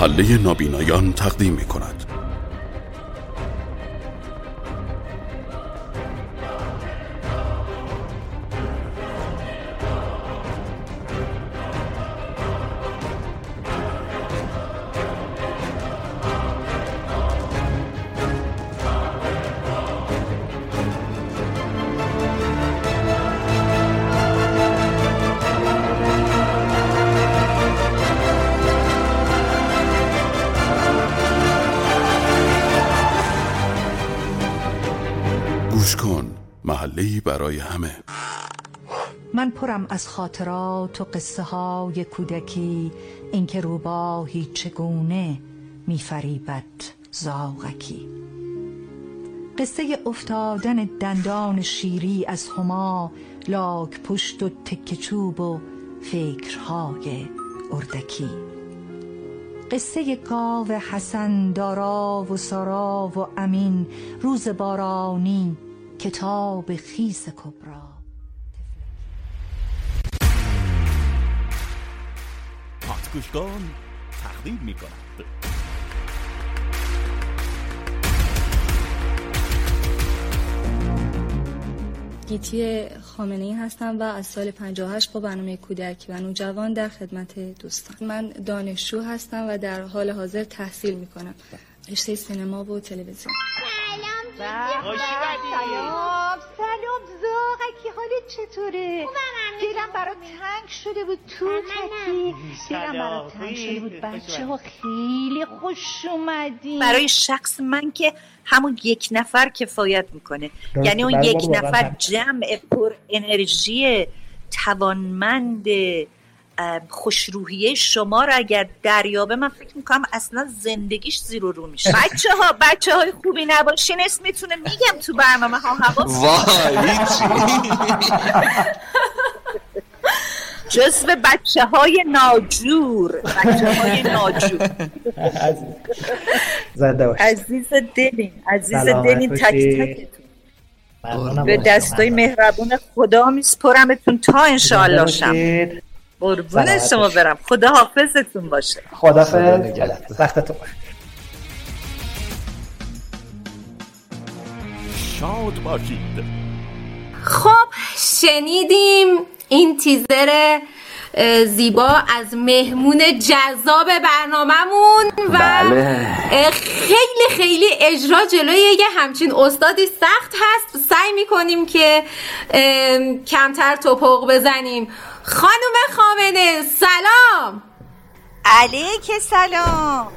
محله نابینایان تقدیم می کند از خاطرات و قصه های کودکی اینکه روباهی چگونه میفریبد زاغکی. قصه افتادن دندان شیری از هما لاک پشت و تکه چوب و فکرهای اردکی. قصه گاو حسن دارا و سارا و امین روز بارانی کتاب خیس کبرا. پادگوشگان تقدیم می کند گیتی خامنه ای هستم و از سال 58 با برنامه کودک و نوجوان در خدمت دوستان. من دانشجو هستم و در حال حاضر تحصیل می کنم رشته سینما و تلویزیون. سلام سلام سلام زاغکی حالت چطوره؟ دلم برات تنگ شده بود تو تکی دلم برات تنگ شده بود. بچه ها خیلی خوش اومدی برای شخص من که همون یک نفر کفایت می‌کنه. یعنی اون یک نفر جمع پر انرژی توانمند خوشروحیه شما رو اگر دریابه من فکر می‌کنم اصلا زندگیش زیر و رو میشه. بچه ها بچه های خوبی نباشین اسم می‌تونه میگم تو برنامه ها حواس جزو بچه های ناجور. بچه های ناجور عزیز دلین عزیز دلین تک تکتون. به دستای مهربون خدا میسپرمتون تا انشاءالله شم قربون شما برم. خدا حافظتون باشه خدا وقتتون شاد باشید. خب شنیدیم این تیزر زیبا از مهمون جذاب برنامهمون و بله. خیلی خیلی اجرا جلوی یه همچین استادی سخت هست. سعی می‌کنیم که کمتر توپق بزنیم. خانم خامنه سلام. علیک سلام.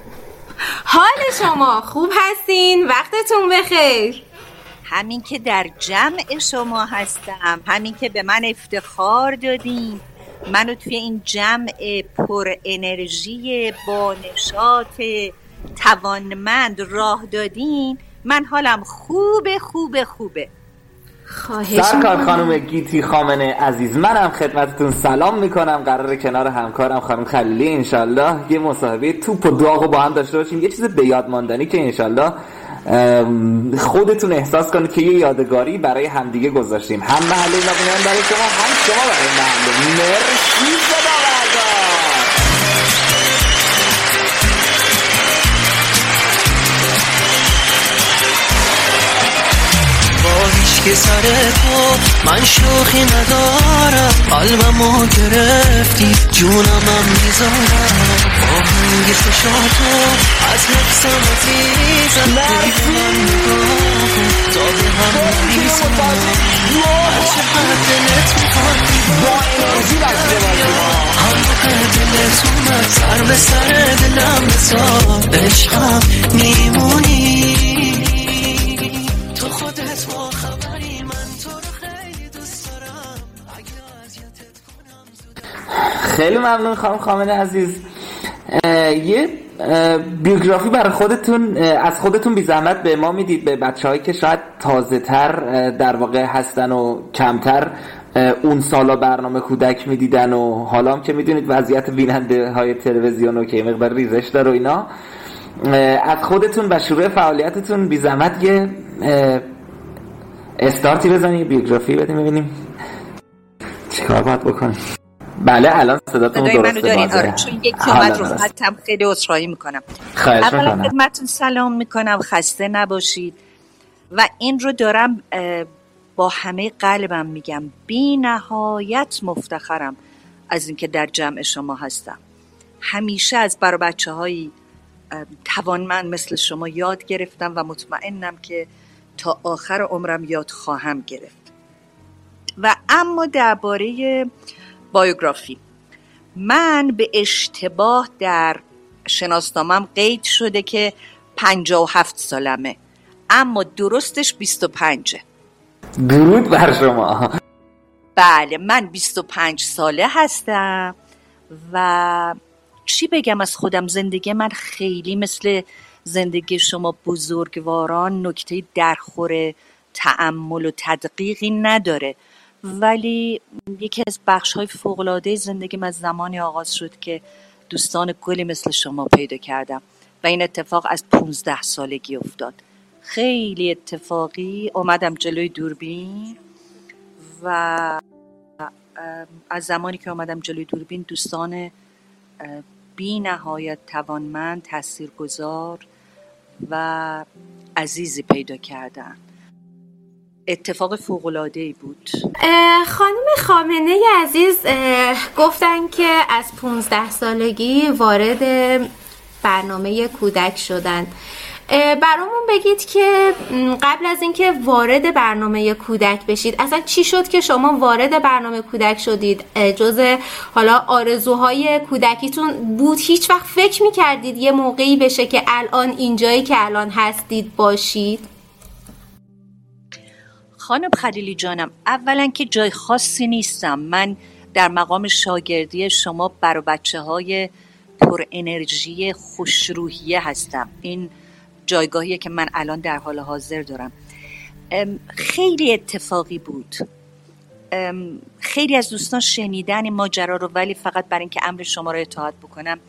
حال شما خوب هستین؟ وقتتون بخیر. همین که در جمع شما هستم همین که به من افتخار دادیم منو توی این جمع پر انرژی با نشاط توانمند راه دادین. من حالم خوبه خوبه خوبه سرکار خانم گیتی خامنه عزیز منم خدمتتون سلام می‌کنم. قرار کنار همکارم خانم خلیلی انشالله یه مصاحبه توپ و داغ با هم داشته باشیم. یه چیز به یاد ماندنی که انشالله خودتون احساس کنید که یه یادگاری برای همدیگه گذاشتیم. هم محله برای شما هم شما برای محله مرسی. که سر تو من شوخی ندارم. قلبمو گرفتی جونمم می‌ذارم. با هنگ تو از نفسم عزیزم من نگاه تا به هم میزم هر چقدر دلت می‌خواد. با انرژی هم دلت اومد سر به سر دلم بسار. عشقم میمونی. خیلی ممنون خانم خامنه عزیز. یه بیوگرافی برای خودتون از خودتون بی زحمت به ما می‌دید به بچه هایی که شاید تازه تر در واقع هستن و کمتر اون سالا برنامه کودک می‌دیدن و حالا هم که می‌دونید وضعیت بیننده های تلویزیون و که مقدار ریزش داره و اینا. از خودتون و شروع فعالیتتون بی زحمت یه استارتی بزنیم بیوگرافی بدیم ببینیم چیکار باید بکنیم. بله الان صداتون درسته منو آره چون یکی اومد رو خطم خیلی عذرخواهی می‌کنم. اولا خدمتتون سلام می‌کنم. خسته نباشید. و این رو دارم با همه قلبم میگم. بی نهایت مفتخرم از اینکه در جمع شما هستم. همیشه از برا بچه های توانمند مثل شما یاد گرفتم و مطمئنم که تا آخر عمرم یاد خواهم گرفت. و اما درباره بایوگرافی. من به اشتباه در شناسنامم قید شده که هفت سالمه. اما درستش 25 درود بر شما. بله من 25 ساله هستم و چی بگم از خودم زندگی من خیلی مثل زندگی شما بزرگواران نکته درخور تعمل و تدقیقی نداره. ولی یکی از بخش های فوقلاده زندگی من زمانی آغاز شد که دوستان گلی مثل شما پیدا کردم و این اتفاق از 15 سالگی افتاد. خیلی اتفاقی اومدم جلوی دوربین و از زمانی که اومدم جلوی دوربین دوستان بی نهایت توانمند تاثیرگذار و عزیزی پیدا کردن اتفاق فوق ای بود خانم خامنه عزیز گفتن که از 15 سالگی وارد برنامه کودک شدن. برامون بگید که قبل از اینکه وارد برنامه کودک بشید اصلا چی شد که شما وارد برنامه کودک شدید؟ جز حالا آرزوهای کودکیتون بود؟ هیچ وقت فکر می‌کردید یه موقعی بشه که الان اینجایی که الان هستید باشید؟ خانم خلیلی جانم اولا که جای خاصی نیستم. من در مقام شاگردی شما برای بچه های پر انرژی خوشروحیه هستم. این جایگاهیه که من الان در حال حاضر دارم. خیلی اتفاقی بود. خیلی از دوستان شنیدن این ماجرا رو ولی فقط برای اینکه امر شما رو اطاعت بکنم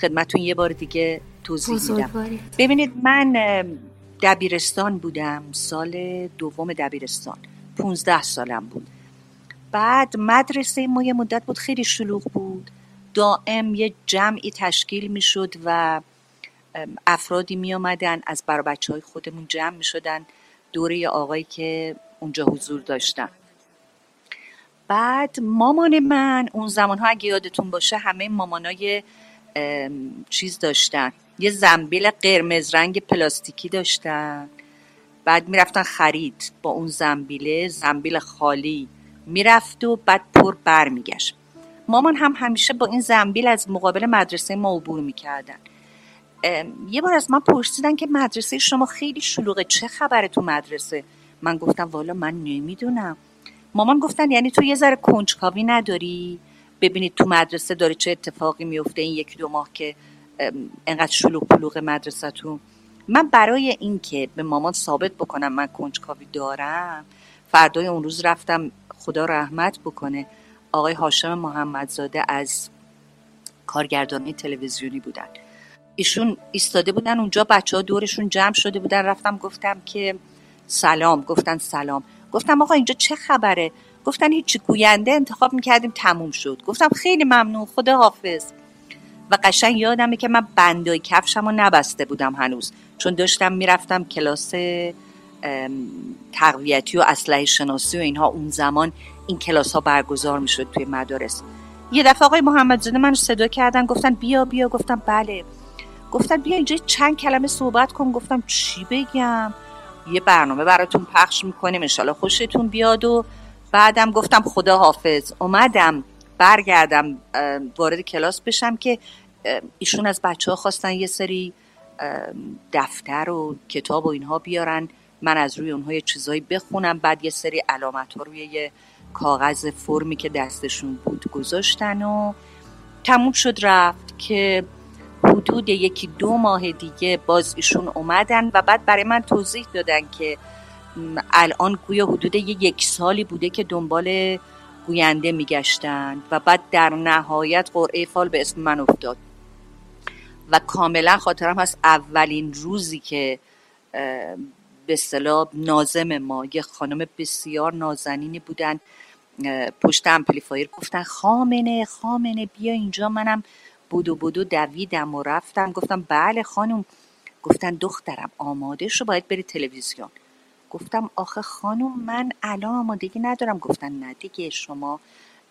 خدمتون یه بار دیگه توضیح میدم. ببینید من دبیرستان بودم سال دوم دبیرستان. 15 سالم بود. بعد مدرسه ما یه مدت بود خیلی شلوغ بود. دائم یه جمعی تشکیل می‌شد و افرادی می آمدن از بر بچه های خودمون جمع می شدن دوره آقایی که اونجا حضور داشتن. بعد مامان من اون زمان ها اگه یادتون باشه همه مامانای چیز داشتن. یه زنبیل قرمز رنگ پلاستیکی داشتن. بعد می‌رفتن خرید با اون زنبیله زنبیل خالی. می‌رفت و بعد پر بر میگشت. مامان هم همیشه با این زنبیل از مقابل مدرسه ما عبور می‌کردن. یه بار از من پرسیدن که مدرسه شما خیلی شلوغه چه خبره تو مدرسه؟ من گفتم والا من نمی‌دونم. مامان گفتن یعنی تو یه ذره کنجکاوی نداری؟ ببینید تو مدرسه داره چه اتفاقی میفته این یکی دو ماه که انقدر شلوغ پلوغ مدرسهتون. من برای اینکه به مامان ثابت بکنم من کنجکاوی دارم فردای اون روز رفتم خدا رحمت بکنه. آقای هاشم محمدزاده از کارگردانی تلویزیونی بودن. ایشون ایستاده بودن اونجا بچه ها دورشون جمع شده بودن رفتم گفتم که سلام. گفتن سلام. گفتم آقا اینجا چه خبره؟ گفتن هیچی گوینده انتخاب می‌کردیم تموم شد. گفتم خیلی ممنون خدا حافظ و قشنگ یادمه که من بندای کفشم رو نبسته بودم هنوز. چون داشتم می‌رفتم کلاس تقویتی و اسلحه شناسی و اینها. اون زمان این کلاس ها برگزار می‌شد توی مدارس. یه دفعه آقای محمدزاده من صدا کردن گفتن بیا بیا. گفتم بله. گفتن بیا اینجا چند کلمه صحبت کن. گفتم چی بگم؟ یه برنامه براتون پخش می‌کنیم. انشالله خوشتون بیاد. و بعدم گفتم خدا حافظ اومدم برگردم وارد کلاس بشم که ایشون از بچه ها خواستن یه سری دفتر و کتاب و اینها بیارن. من از روی اونها یه چیزایی بخونم. بعد یه سری علامت ها روی یه کاغذ فرمی که دستشون بود گذاشتن و تموم شد رفت که حدود یکی دو ماه دیگه باز ایشون اومدن و بعد برای من توضیح دادن که الان گویا حدود یک سالی بوده که دنبال گوینده میگشتن و بعد در نهایت قرعه فال به اسم من افتاد. و کاملا خاطرم هست اولین روزی که به اصطلاح ناظم ما یه خانم بسیار نازنینی بودن. پشت امپلیفایر گفتن خامنه خامنه بیا اینجا. منم بدو بدو دویدم و رفتم. گفتم بله خانم. گفتن دخترم آماده شو باید بری تلویزیون. گفتم آخه خانم من الان آمادگی ندارم. گفتن نه دیگه شما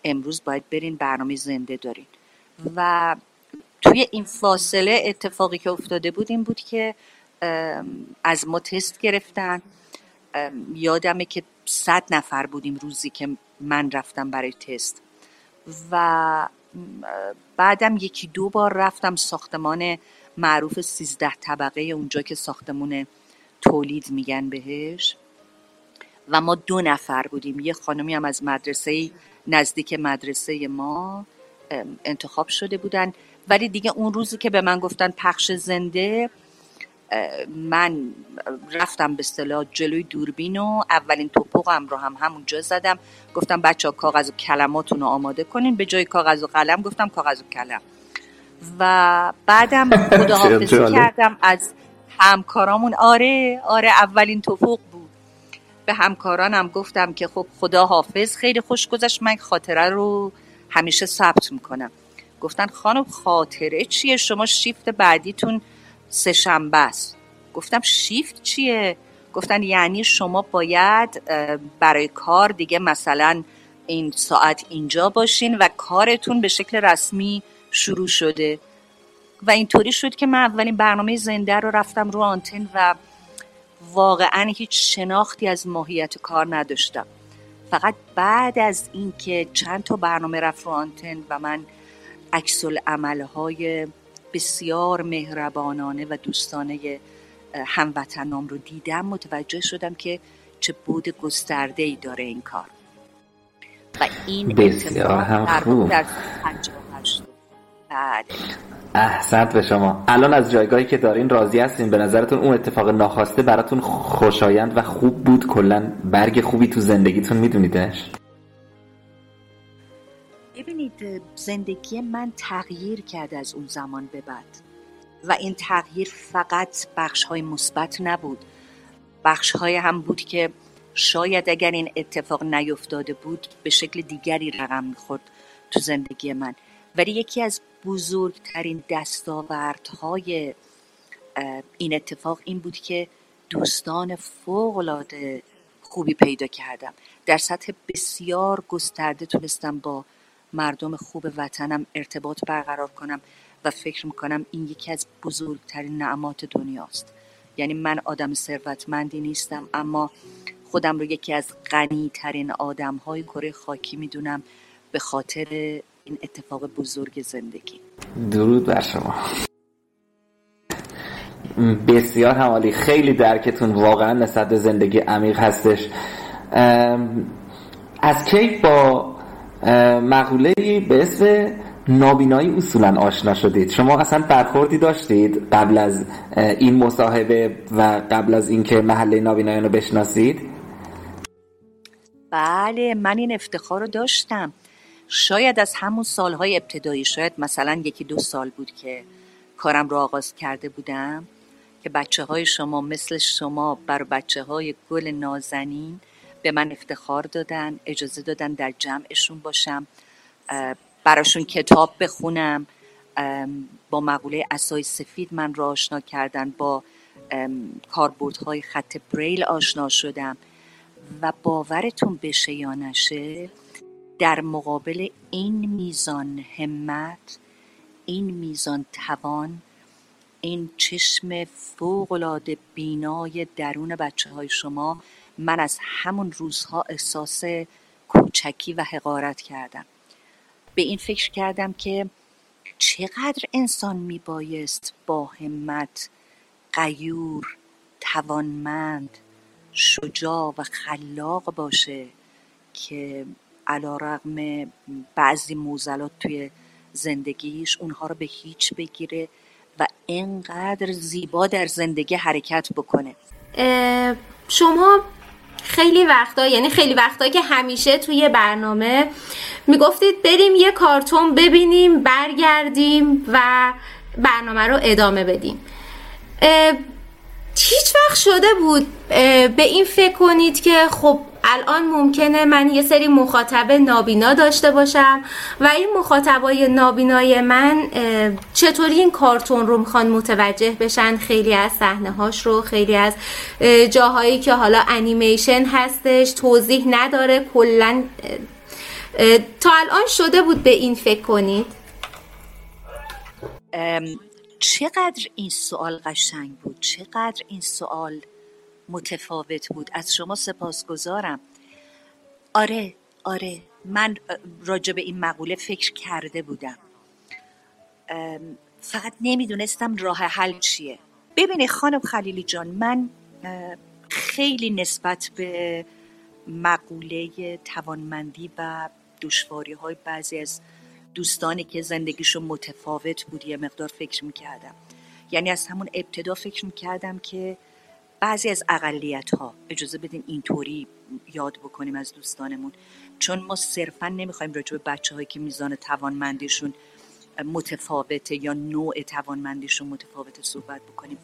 امروز باید برین برنامه زنده دارین. و توی این فاصله اتفاقی که افتاده بود این بود که از ما تست گرفتن. یادمه که صد نفر بودیم روزی که من رفتم برای تست. و بعدم یکی دو بار رفتم ساختمان معروف سیزده طبقه اونجا که ساختمون تولید میگن بهش. و ما دو نفر بودیم. یه خانمی هم از مدرسه نزدیک مدرسه ما انتخاب شده بودن. ولی دیگه اون روزی که به من گفتن پخش زنده من رفتم به اصطلاح جلوی دوربین و اولین توپقم رو هم همونجا زدم. گفتم بچه ها کاغذ و کلماتون رو آماده کنین. به جای کاغذ و قلم گفتم کاغذ و کلم. و بعدم خداحافظی کردم از همکارامون. آره آره اولین توفق بود. به همکارانم گفتم که خب خدا حافظ خیلی خوش گذشت. من خاطره رو همیشه ثبت می‌کنم. گفتن خانم خاطره چیه؟ شما شیفت بعدیتون سه شنبه است. گفتم شیفت چیه؟ گفتن یعنی شما باید برای کار دیگه مثلا این ساعت اینجا باشین و کارتون به شکل رسمی شروع شده. و اینطوری شد که من اولین برنامه زنده رو رفتم رو آنتن و واقعا هیچ شناختی از ماهیت کار نداشتم. فقط بعد از اینکه چند تا برنامه رفت رو آنتن و من عکس های بسیار مهربانانه و دوستانه هموطنام رو دیدم. متوجه شدم که چه بود گسترده ای داره این کار. و این بسیار هم خوب. در بله احسنت به شما. الان از جایگاهی که دارین راضی هستین. به نظرتون اون اتفاق ناخواسته براتون خوشایند و خوب بود؟ کلا برگ خوبی تو زندگیتون میدونیدش؟ ببینید زندگی من تغییر کرده از اون زمان به بعد. و این تغییر فقط بخش های مثبت نبود. بخش های هم بود که شاید اگر این اتفاق نیفتاده بود به شکل دیگری رقم می‌خورد تو زندگی من. ولی یکی از بزرگترین دستاوردهای این اتفاق این بود که دوستان فوقالعاده خوبی پیدا کردم. در سطح بسیار گسترده تونستم با مردم خوب وطنم ارتباط برقرار کنم و فکر می‌کنم این یکی از بزرگترین نعمات دنیاست. یعنی من آدم ثروتمندی نیستم اما خودم رو یکی از غنی ترین آدم های کره خاکی می‌دونم به خاطر این اتفاق بزرگ زندگی. درود بر شما. بسیار همالی خیلی درکتون واقعا نسبت زندگی عمیق هستش. از کی با مقوله به اسم نابینایی اصولا آشنا شدید. شما اصلا برخوردی داشتید قبل از این مصاحبه و قبل از اینکه محله نابینایان رو بشناسید؟ بله من این افتخار رو داشتم. شاید از همون سالهای ابتدایی شاید مثلا یکی دو سال بود که کارم رو آغاز کرده بودم که بچه های شما مثل شما بر بچه های گل نازنین به من افتخار دادن اجازه دادن در جمعشون باشم براشون کتاب بخونم با مقوله اسای سفید من را آشنا کردن با کاربردهای خط بریل آشنا شدم. و باورتون بشه یا نشه در مقابل این میزان همت این میزان توان این چشم فوقالعاده بینای درون بچه های شما من از همون روزها احساس کوچکی و حقارت کردم. به این فکر کردم که چقدر انسان میبایست با همت قیور توانمند شجاع و خلاق باشه که علا رقم بعضی موزلات توی زندگیش اونها رو به هیچ بگیره و اینقدر زیبا در زندگی حرکت بکنه. شما خیلی وقتا یعنی خیلی وقتا که همیشه توی برنامه می‌گفتید بریم یه کارتون ببینیم برگردیم و برنامه رو ادامه بدیم. هیچ وقت شده بود به این فکر کنید که خب الان ممکنه من یه سری مخاطب نابینا داشته باشم و این مخاطبای نابینای من چطوری این کارتون رو می‌خوان متوجه بشن؟ خیلی از صحنه هاش رو خیلی از جاهایی که حالا انیمیشن هستش توضیح نداره کلا تا الان شده بود به این فکر کنید؟ چقدر این سوال قشنگ بود؟ چقدر این سوال متفاوت بود. از شما سپاسگزارم. آره آره. من راجع به این مقوله فکر کرده بودم. فقط نمی‌دونستم راه حل چیه. ببینید خانم خلیلی جان من خیلی نسبت به مقوله توانمندی و دشواری های بعضی از دوستانی که زندگیشون متفاوت بود یه مقدار فکر می‌کردم. یعنی از همون ابتدا فکر می‌کردم که بعضی از اقلیت ها اجازه بدین اینطوری یاد بکنیم از دوستانمون چون ما صرفا نمی‌خوایم راجع به بچه هایی که میزان توانمندیشون متفاوته یا نوع توانمندیشون متفاوته صحبت بکنیم.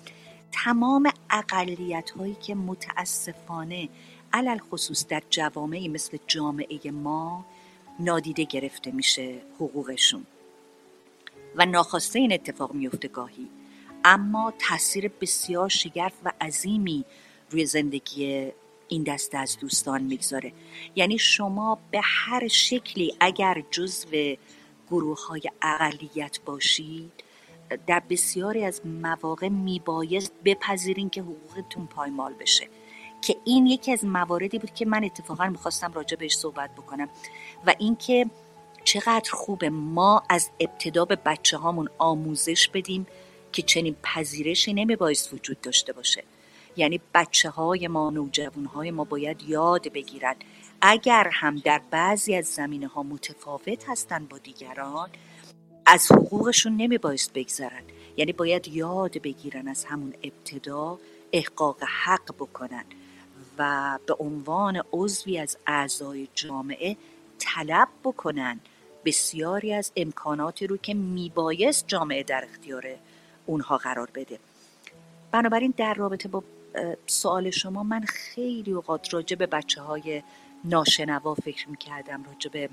تمام اقلیت هایی که متاسفانه علل خصوص در جوامعی مثل جامعه ما نادیده گرفته میشه حقوقشون. و ناخواسته این اتفاق میفته گاهی. اما تاثیر بسیار شگرف و عظیمی روی زندگی این دسته از دوستان می‌گذاره. یعنی شما به هر شکلی اگر جزو گروه های اقلیت باشید در بسیاری از مواقع میبایست بپذیرین که حقوقتون پایمال بشه. که این یکی از مواردی بود که من اتفاقا می‌خواستم راجع بهش صحبت بکنم و اینکه چقدر خوبه ما از ابتدا به بچه هامون آموزش بدیم که چنین پذیرشی نمیبایست وجود داشته باشه. یعنی بچه های ما نوجوان های ما باید یاد بگیرن. اگر هم در بعضی از زمینه ها متفاوت هستن با دیگران از حقوقشون نمیبایست بگذرن. یعنی باید یاد بگیرن از همون ابتدا احقاق حق بکنن و به عنوان عضوی از اعضای جامعه طلب بکنن بسیاری از امکاناتی رو که میبایست جامعه در اختیار اونها قرار بده. بنابراین در رابطه با سوال شما من خیلی اوقات راجع به بچه های ناشنوا فکر می‌کردم راجع به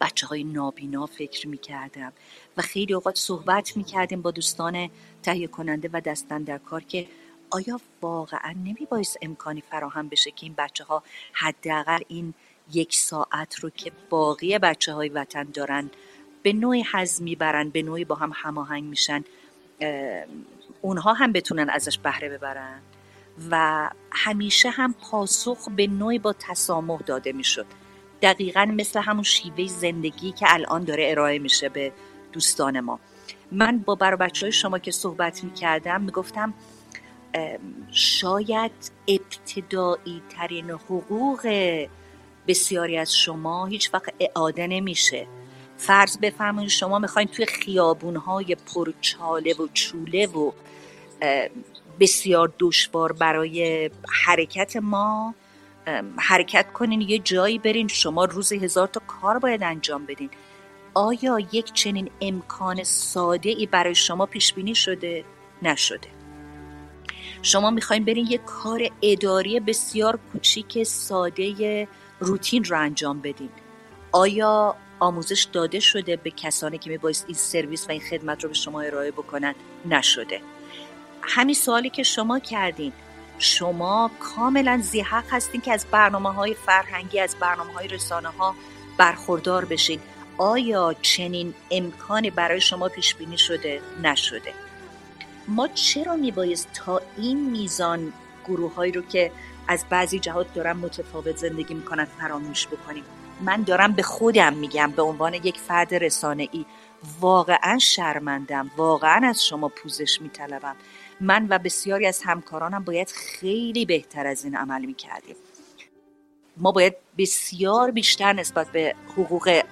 بچه های نابینا فکر می‌کردم و خیلی اوقات صحبت می‌کردیم با دوستان تهیه کننده و دستن در کار که آیا واقعا نمی باعث امکانی فراهم بشه که این بچه ها حداقل این یک ساعت رو که باقی بچه های وطن دارن به نوعی حزم می‌برن به نوعی با هم هماهنگ میشن اونها هم بتونن ازش بهره ببرن و همیشه هم پاسخ به نوعی با تسامح داده می‌شد. دقیقا مثل همون شیوه زندگی که الان داره ارائه میشه به دوستان ما. من با برای بچه های شما که صحبت می‌کردم می‌گفتم شاید ابتدایی ترین حقوق بسیاری از شما هیچ وقت اعاده نمیشه. فرض بفرمایید شما می‌خواین توی خیابونهای پرچاله و چوله و بسیار دشوار برای حرکت ما حرکت کنین یه جایی برین شما روز هزار تا کار باید انجام بدین. آیا یک چنین امکان ساده ای برای شما پیش بینی شده؟ نشده. شما می‌خواین برین یه کار اداری بسیار کوچیک ساده روتین رو انجام بدین. آیا آموزش داده شده به کسانی که میبایست این سرویس و این خدمت رو به شما ارائه بکنن. نشده. همین سوالی که شما کردین شما کاملا زیحق هستین که از برنامه های فرهنگی از برنامه های رسانه ها برخوردار بشین. آیا چنین امکانی برای شما پیش بینی شده؟ نشده. ما چرا میبایست تا این میزان گروه هایی رو که از بعضی جهات دارن متفاوت زندگی می‌کنن فراموش بکنیم؟ من دارم به خودم میگم به عنوان یک فرد رسانه ای واقعا شرمندم واقعا از شما پوزش میطلبم. من و بسیاری از همکارانم باید خیلی بهتر از این عمل می‌کردیم. ما باید بسیار بیشتر نسبت به حقوق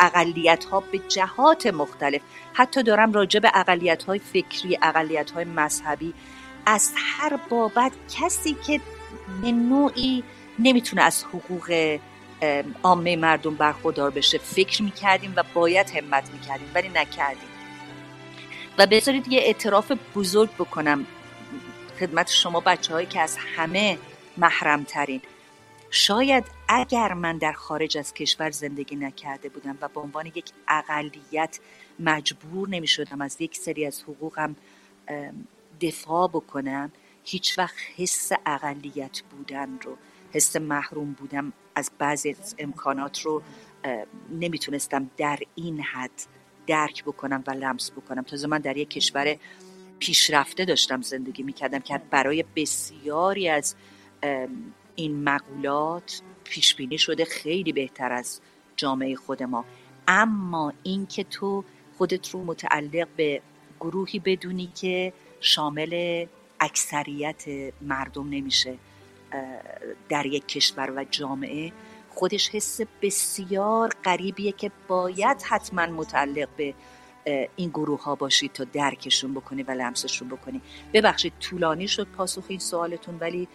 اقلیت ها به جهات مختلف حتی دارم راجع به اقلیت های فکری اقلیت های مذهبی از هر بابت کسی که به نوعی نمی‌تونه از حقوق عامه مردم برخوردار بشه. فکر می‌کردیم و باید همت می‌کردیم ولی نکردیم. و بذارید یه اعتراف بزرگ بکنم خدمت شما بچه هایی که از همه محرم ترین شاید اگر من در خارج از کشور زندگی نکرده بودم و به عنوان یک اقلیت مجبور نمی شدم از یک سری از حقوقم دفاع بکنم هیچ وقت حس اقلیت بودن رو حس محروم بودم از بعضی امکانات رو نمی‌تونستم در این حد درک بکنم و لمس بکنم. تازه من در یک کشور پیشرفته داشتم زندگی می‌کردم که برای بسیاری از این مقولات پیش بینی شده خیلی بهتر از جامعه خود ما. اما اینکه تو خودت رو متعلق به گروهی بدونی که شامل اکثریت مردم نمیشه. در یک کشور و جامعه خودش حس بسیار غریبیه که باید حتما متعلق به این گروه ها باشید تا درکشون بکنی و لمسشون بکنی. ببخشید طولانی شد پاسخ این سوالتون ولی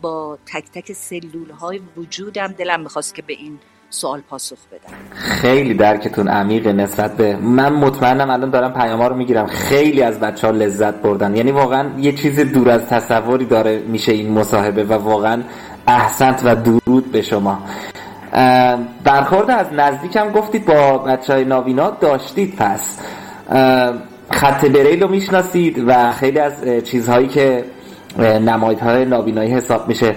با تک تک سلول های وجودم دلم می‌خواست که به این سوال پاسخ بدم خیلی درکتون عمیق نسبت به من مطمئنم الان دارم پیام رو می‌گیرم. خیلی از بچه ها لذت بردن. یعنی واقعا یه چیز دور از تصوری داره میشه این مصاحبه و واقعا احسنت و درود به شما. برخورد از نزدیکم گفتید با بچه های ناوینا داشتید پس. خط بریل رو می‌شناسید و خیلی از چیزهایی که نمایدهای نابینایی حساب میشه.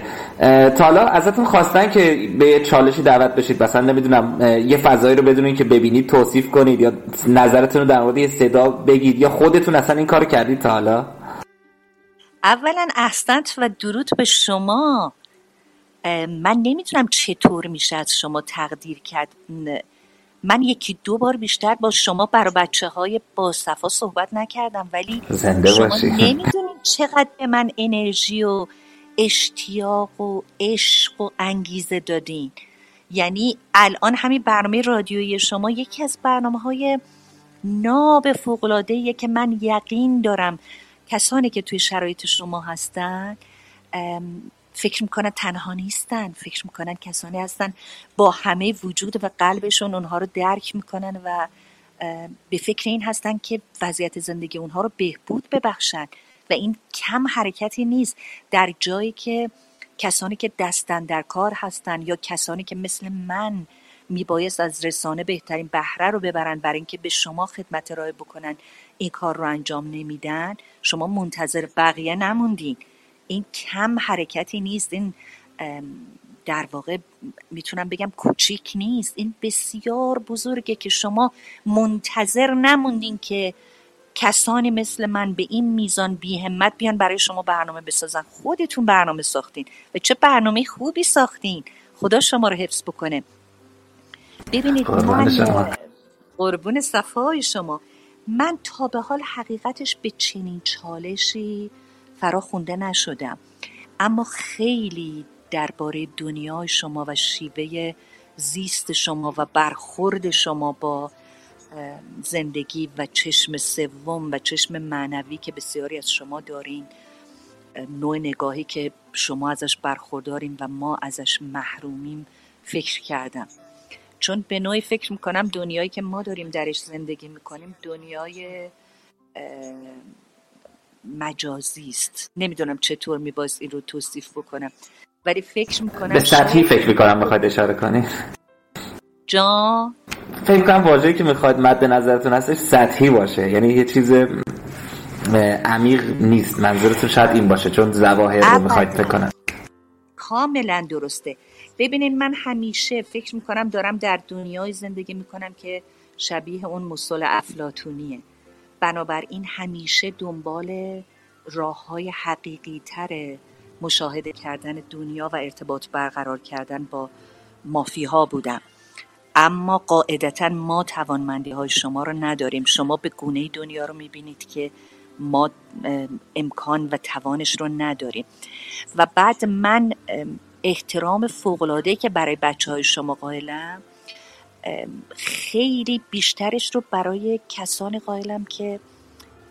تا حالا ازتون خواستن که به یه چالشی دعوت بشید. مثلا نمی‌دونم یه فضایی رو بدونین که ببینید توصیف کنید یا نظرتون رو در مورد یه صدا بگید یا خودتون اصلا این کار کردید تا حالا؟ اولا احسنت و درود به شما. من نمی‌تونم چطور میشه از شما تقدیر کرد. من یکی دو بار بیشتر با شما برای بچه های با صفا صحبت نکردم ولی زنده شما باشی. نمی‌دونید چقدر به من انرژی و اشتیاق و عشق و انگیزه دادین یعنی الان همین برنامه رادیویی شما یکی از برنامه های ناب فوقلاده که من یقین دارم کسانی که توی شرایط شما هستن فکر می‌کنن تنها نیستن فکر می‌کنن کسانی هستن با همه وجود و قلبشون اونها رو درک می‌کنن و به فکر این هستن که وضعیت زندگی اونها رو بهبود ببخشن و این کم حرکتی نیست. در جایی که کسانی که دستن در کار هستن یا کسانی که مثل من میبایست از رسانه بهترین بهره رو ببرن برای اینکه به شما خدمت ارائه بکنن این کار رو انجام نمیدن شما منتظر بقیه نموندین. این کم حرکتی نیست این در واقع می‌تونم بگم کوچیک نیست. این بسیار بزرگه که شما منتظر نموندین که کسانی مثل من به این میزان بی همت بیان برای شما برنامه بسازن. خودتون برنامه ساختین و چه برنامه خوبی ساختین. خدا شما رو حفظ بکنه. ببینید من قربون صفای شما. من تا به حال حقیقتش به چنین چالشی فرا خونده نشدم. اما خیلی درباره دنیای شما و شیوه زیست شما و برخورد شما با زندگی و چشم سوم و چشم معنوی که بسیاری از شما دارین نوع نگاهی که شما ازش برخوردارین و ما ازش محرومیم فکر کردم. چون به نوعی فکر می‌کنم دنیایی که ما داریم درش زندگی می‌کنیم دنیای مجازی است. نمی‌دونم چطور میباز این رو توصیف بکنم. ولی فکر می‌کنم به سطحی فکر می‌کنم می‌خواید اشاره کنی؟ جا فکر کنم واژه‌ای که می‌خواد مد نظرتون هستش سطحی باشه. یعنی یه چیز عمیق نیست. منظورتون شاید این باشه چون زواهر رو می‌خواید فکر کنم. کاملا درسته. ببینین من همیشه فکر می‌کنم دارم در دنیای زندگی می‌کنم که شبیه اون مسل افلاتونیه بنابراین همیشه دنبال راه های حقیقی تر مشاهده کردن دنیا و ارتباط برقرار کردن با مافی ها بودم. اما قاعدتا ما توانمندی های شما رو نداریم. شما به گونه دنیا رو می‌بینید که ما امکان و توانش رو نداریم. و بعد من احترام فوقلاده که برای بچه های شما قائلم خیلی بیشترش رو برای کسانی قائلم که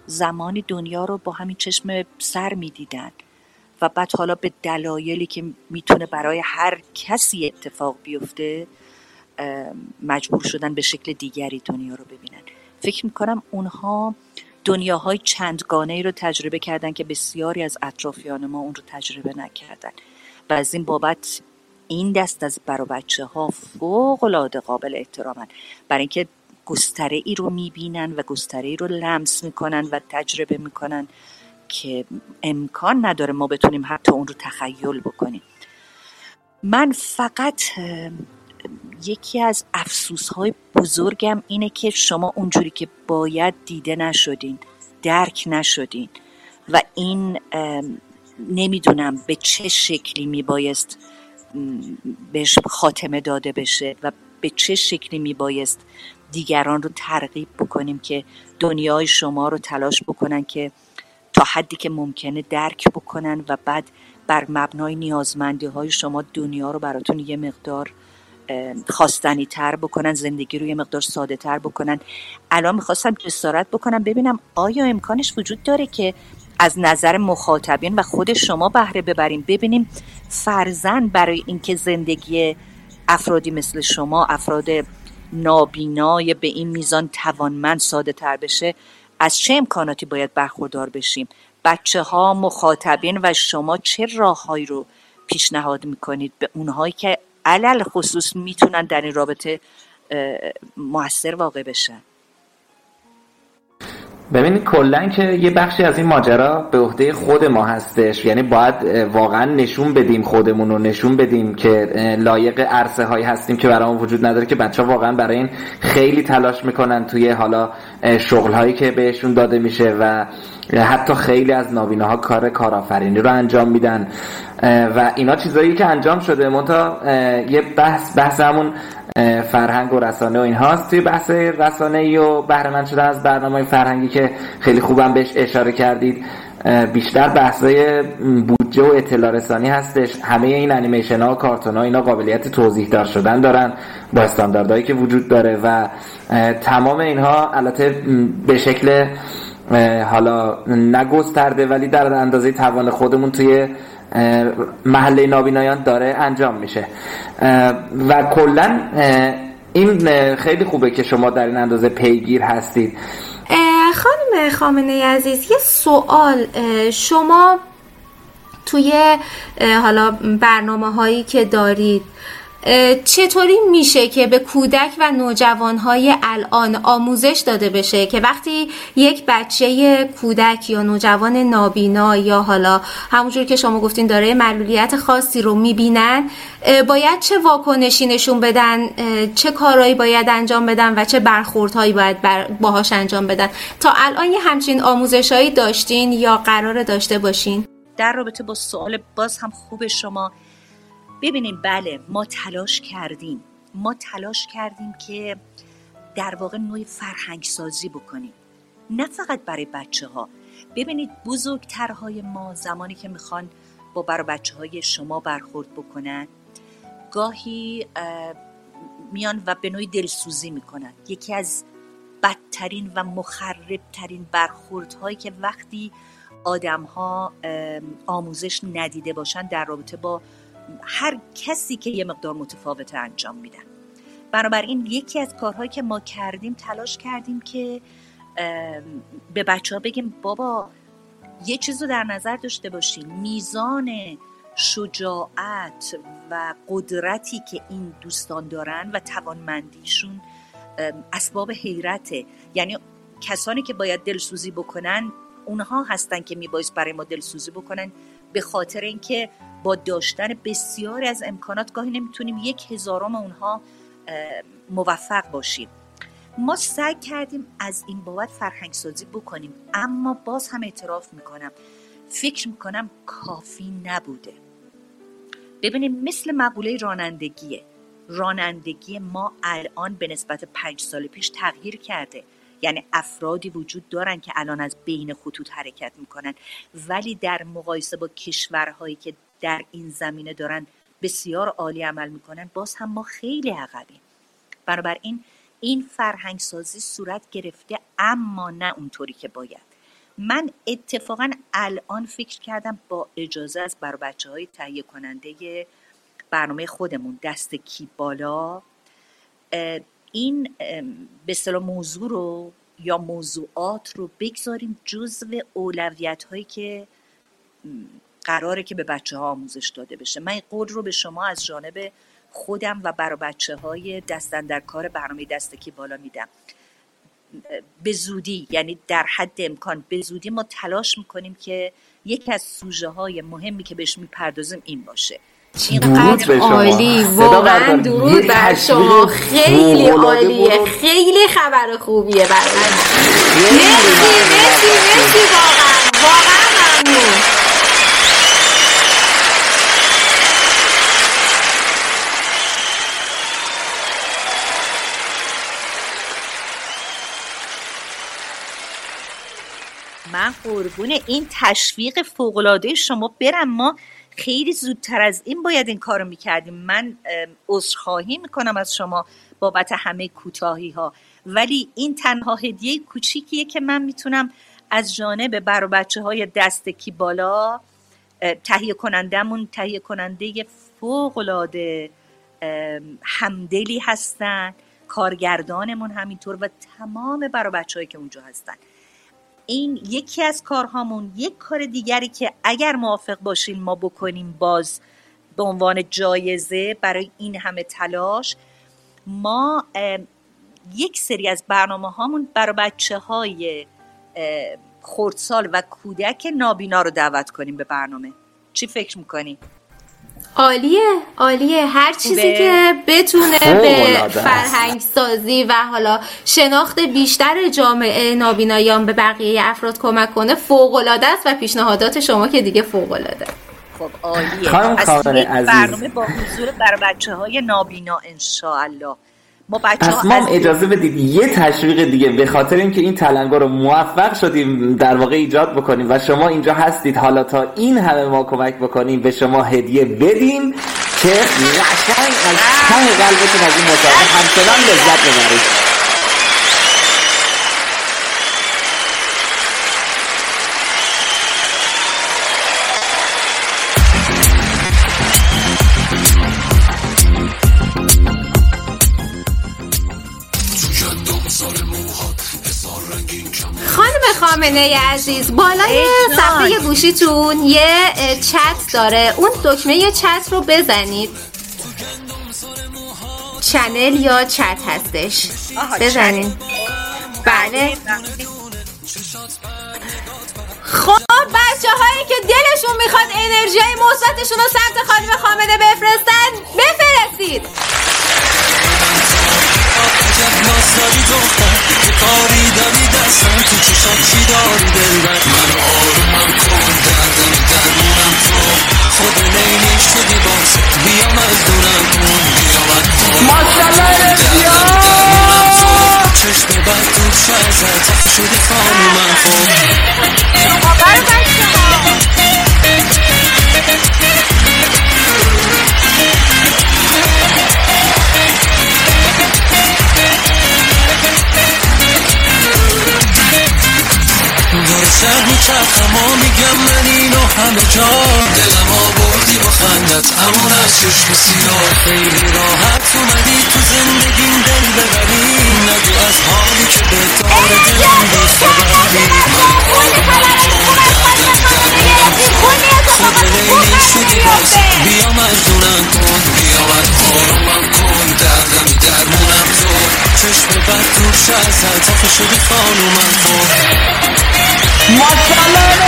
زمانی دنیا رو با همین چشم سر می‌دیدن و بعد حالا به دلایلی که می‌تونه برای هر کسی اتفاق بیفته مجبور شدن به شکل دیگری دنیا رو ببینن. فکر می‌کنم اونها دنیاهای چندگانه ای رو تجربه کردن که بسیاری از اطرافیان ما اون رو تجربه نکردن و از این بابت این دست از برا بچه ها فوق العاده قابل احترامن. برای اینکه گستره ای رو می‌بینن و گستره ای رو لمس می‌کنن و تجربه می‌کنن که امکان نداره ما بتونیم حتی اون رو تخیل بکنیم. من فقط یکی از افسوس های بزرگم اینه که شما اونجوری که باید دیده نشدین درک نشدین و این نمی‌دونم به چه شکلی میبایست بهش خاتمه داده بشه و به چه شکلی میبایست دیگران رو ترغیب بکنیم که دنیای شما رو تلاش بکنن که تا حدی که ممکنه درک بکنن و بعد بر مبنای نیازمندی های شما دنیا رو براتون یه مقدار خواستنی تر بکنن زندگی رو یه مقدار ساده تر بکنن. الان می‌خواستم جسارت بکنم ببینم آیا امکانش وجود داره که از نظر مخاطبین و خود شما بهره ببریم. ببینیم فرزن برای اینکه زندگی افرادی مثل شما افراد نابینای به این میزان توانمند ساده تر بشه از چه امکاناتی باید برخوردار بشیم؟ بچه ها مخاطبین و شما چه راههایی رو پیشنهاد می‌کنید به اونهایی که علل خصوص می‌تونن در این رابطه موثر واقع بشن؟ ببینید کلا که یه بخشی از این ماجرا به عهده خود ما هستش. یعنی باید واقعا نشون بدیم خودمون رو نشون بدیم که لایق عرصه هایی هستیم که برامون وجود نداره که بچه ها واقعا برای این خیلی تلاش می‌کنن توی حالا شغل هایی که بهشون داده میشه و حتی خیلی از نابینه ها کار کارآفرینی رو انجام میدن. و اینا چیزایی که انجام شده منتها یه بحث بحث همون فرهنگ و رسانه و این هاست توی بحث رسانه ای و بهره شدن از برنامه فرهنگی که خیلی خوبم بهش اشاره کردید بیشتر بحثای بودجه و اطلاع رسانی هستش. همه این انیمیشن ها و کارتون ها اینا قابلیت توضیح دار شدن دارن با استانداردهایی که وجود داره و تمام اینها البته به شکل حالا نگسترده ولی در اندازه توان خودمون توی محله نابینایان داره انجام میشه. و کلا این خیلی خوبه که شما در این اندازه پیگیر هستید. خانم خامنه عزیز یه سوال شما توی حالا برنامه هایی که دارید چطوری میشه که به کودک و نوجوانهای الان آموزش داده بشه که وقتی یک بچه کودک یا نوجوان نابینا یا حالا همونجور که شما گفتین داره معلولیت خاصی رو می‌بینن باید چه واکنشی نشون بدن چه کارهایی باید انجام بدن و چه برخوردهایی باید باهاش انجام بدن؟ تا الان یه همچین آموزشهایی داشتین یا قرار داشته باشین؟ در رابطه با سوال باز هم خوب شما ببینیم بله ما تلاش کردیم. ما تلاش کردیم که در واقع نوع فرهنگ سازی بکنیم. نه فقط برای بچه ها ببینید بزرگترهای ما زمانی که می‌خوان با برای بچه های شما برخورد بکنن گاهی میان و به نوعی دلسوزی می‌کنن. یکی از بدترین و مخربترین برخوردهایی که وقتی آدم ها آموزش ندیده باشن در رابطه با هر کسی که یه مقدار متفاوت انجام میدن بنابراین یکی از کارهایی که ما کردیم تلاش کردیم که به بچه ها بگیم بابا یه چیز رو در نظر داشته باشین. میزان شجاعت و قدرتی که این دوستان دارن و توانمندیشون اسباب حیرته. یعنی کسانی که باید دلسوزی بکنن اونها هستن که میبایست برای ما دلسوزی بکنن. به خاطر اینکه با داشتن بسیاری از امکانات گاهی نمی‌تونیم یک هزارم اونها موفق باشیم. ما سعی کردیم از این بابت فرهنگ سازی بکنیم اما باز هم اعتراف می‌کنم فکر می‌کنم کافی نبوده. ببینیم مثل مقوله رانندگیه. رانندگی ما الان به نسبت پنج سال پیش تغییر کرده. یعنی افرادی وجود دارن که الان از بین خطوط حرکت می‌کنن. ولی در مقایسه با کشورهایی که در این زمینه دارن بسیار عالی عمل می‌کنن باز هم ما خیلی عقبیم. بنابراین این فرهنگ سازی صورت گرفته اما نه اونطوری که باید. من اتفاقا الان فکر کردم با اجازه از بر بچه های تهیه کننده برنامه خودمون دست کی بالا این به صلاح موضوع رو یا موضوعات رو بگذاریم جزو اولویت هایی که قراره که به بچه ها آموزش داده بشه. من این قول رو به شما از جانب خودم و برای بچه های دستن در کار برنامه دستکی بالا میدم. به زودی یعنی در حد امکان به زودی ما تلاش می‌کنیم که یکی از سوژه های مهمی که بهش می‌پردازیم این باشه. اینقدر عالی. واقعا درود بر شما. خیلی عالیه. خیلی خبر خوبیه برای مرسی مرسی مرسی واقعا واقعا ممنون. من قربون این تشویق فوقلاده شما برم. ما خیلی زودتر از این باید این کارو می‌کردیم. من عذرخواهی می‌کنم از شما بابت همه کوتاهی ها ولی این تنها هدیه کوچیکیه که من می‌تونم از جانب بر بچه های دستکی بالا تهیه کنندهمون تهیه کننده فوقلاده همدلی هستن کارگردانمون همینطور و تمام برا بچه که اونجا هستن. این یکی از کارهامون یک کار دیگری که اگر موافق باشین ما بکنیم باز به عنوان جایزه برای این همه تلاش ما یک سری از برنامه هامون برای بچه های خردسال و کودک نابینا رو دعوت کنیم به برنامه چی فکر می‌کنیم؟ عالیه عالیه. هر چیزی که بتونه به فرهنگ سازی و حالا شناخت بیشتر جامعه نابینایان به بقیه افراد کمک کنه فوق العاده است و پیشنهادات شما که دیگه فوق العاده خب عالیه. برنامه با حضور بر بچه های نابینا انشاءالله. ما بچه ها اجازه بدید یه تشویق دیگه به خاطر اینکه این تلنگا رو موفق شدیم در واقع ایجاد بکنیم و شما اینجا هستید. حالا تا این همه ما کمک بکنیم به شما هدیه بدیم که قشنگ از ته قلبتون از این مسابقه همچنان لذت ببرید. خامنه عزیز. بالای صفحه گوشیتون یه چت داره. اون دکمه چت رو بزنید. چنل یا چت هستش. بزنید بله. خب بچه هایی که دلشون می‌خواد انرژی مثبتشون رو سمت خانم خامنه بفرستن بفرستید. کاری دمی دستم تو چشات چی داری دلبر من آرومم کن دردم درمونم تو خود نیلی شدی باز بیام از دونم کن بیام از دونم چشم بر تو شازت شدی خانومم خب شهر میچرخم و میگم من اینو همه جا. دلم آوردی با خندت همون از چشم سیاه خیلی راحت اومدی تو زندگیم دل ببری. نگو از حالی که به تو شد تفه شدی خانومم ماشاءالله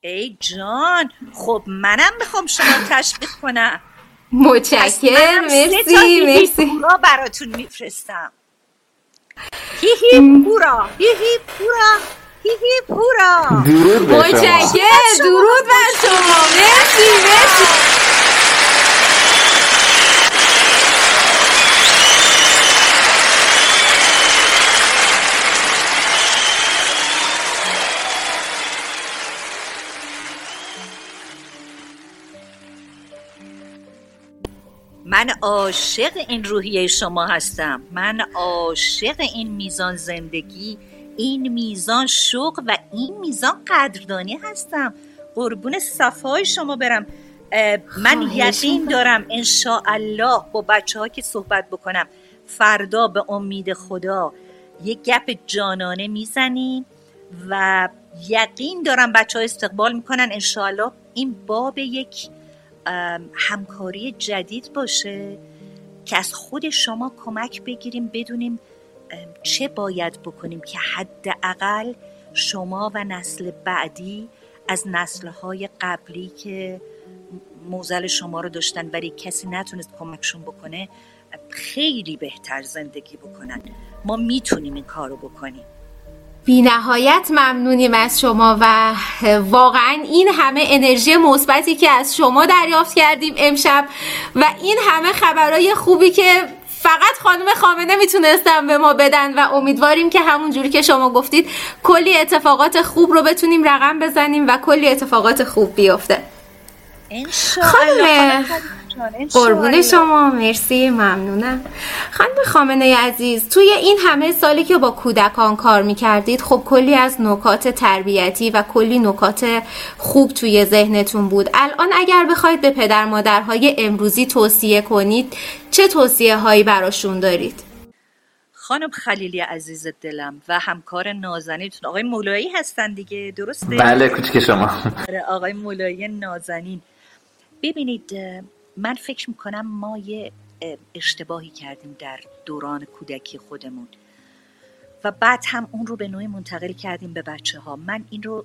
ای جان خب منم می‌خوام شما تشویق کنم. متشکرم مرسی مرسی. براتون میفرستم. هی هی پورا هی هی پورا هی پورا درود به شما. درود بر شما. مرسی مرسی. من عاشق این روحیه شما هستم. من عاشق این میزان زندگی این میزان شوق و این میزان قدردانی هستم. قربون صفای شما برم. من یقین دارم الله با بچه ها که صحبت بکنم فردا به امید خدا یک گپ جانانه می‌زنیم و یقین دارم بچه ها استقبال می‌کنن. انشاءالله این باب یک همکاری جدید باشه که از خود شما کمک بگیریم بدونیم چه باید بکنیم که حداقل شما و نسل بعدی از نسلهای قبلی که موزل شما رو داشتن ولی کسی نتونست کمکشون بکنه خیلی بهتر زندگی بکنن. ما می‌تونیم این کار رو بکنیم. بی نهایت ممنونیم از شما و واقعا این همه انرژی مثبتی که از شما دریافت کردیم امشب و این همه خبرهای خوبی که فقط خانم خامنه می‌تونستن به ما بدن و امیدواریم که همون جوری که شما گفتید کلی اتفاقات خوب رو بتونیم رقم بزنیم و کلی اتفاقات خوب بیفته. خانم قربون شما مرسی ممنونم. خانم خامنه عزیز توی این همه سالی که با کودکان کار می‌کردید خب کلی از نکات تربیتی و کلی نکات خوب توی ذهنتون بود. الان اگر بخواید به پدر مادرهای امروزی توصیه کنید چه توصیه هایی براشون دارید؟ خانم خلیلی عزیز دلم و همکار نازنینتون آقای مولایی هستن دیگه درسته؟ بله کوچک شما. آره، آقای مولایی نازنین. ببینید من فکر می‌کنم ما یه اشتباهی کردیم در دوران کودکی خودمون. و بعد هم اون رو به نوعی منتقل کردیم به بچه ها من این رو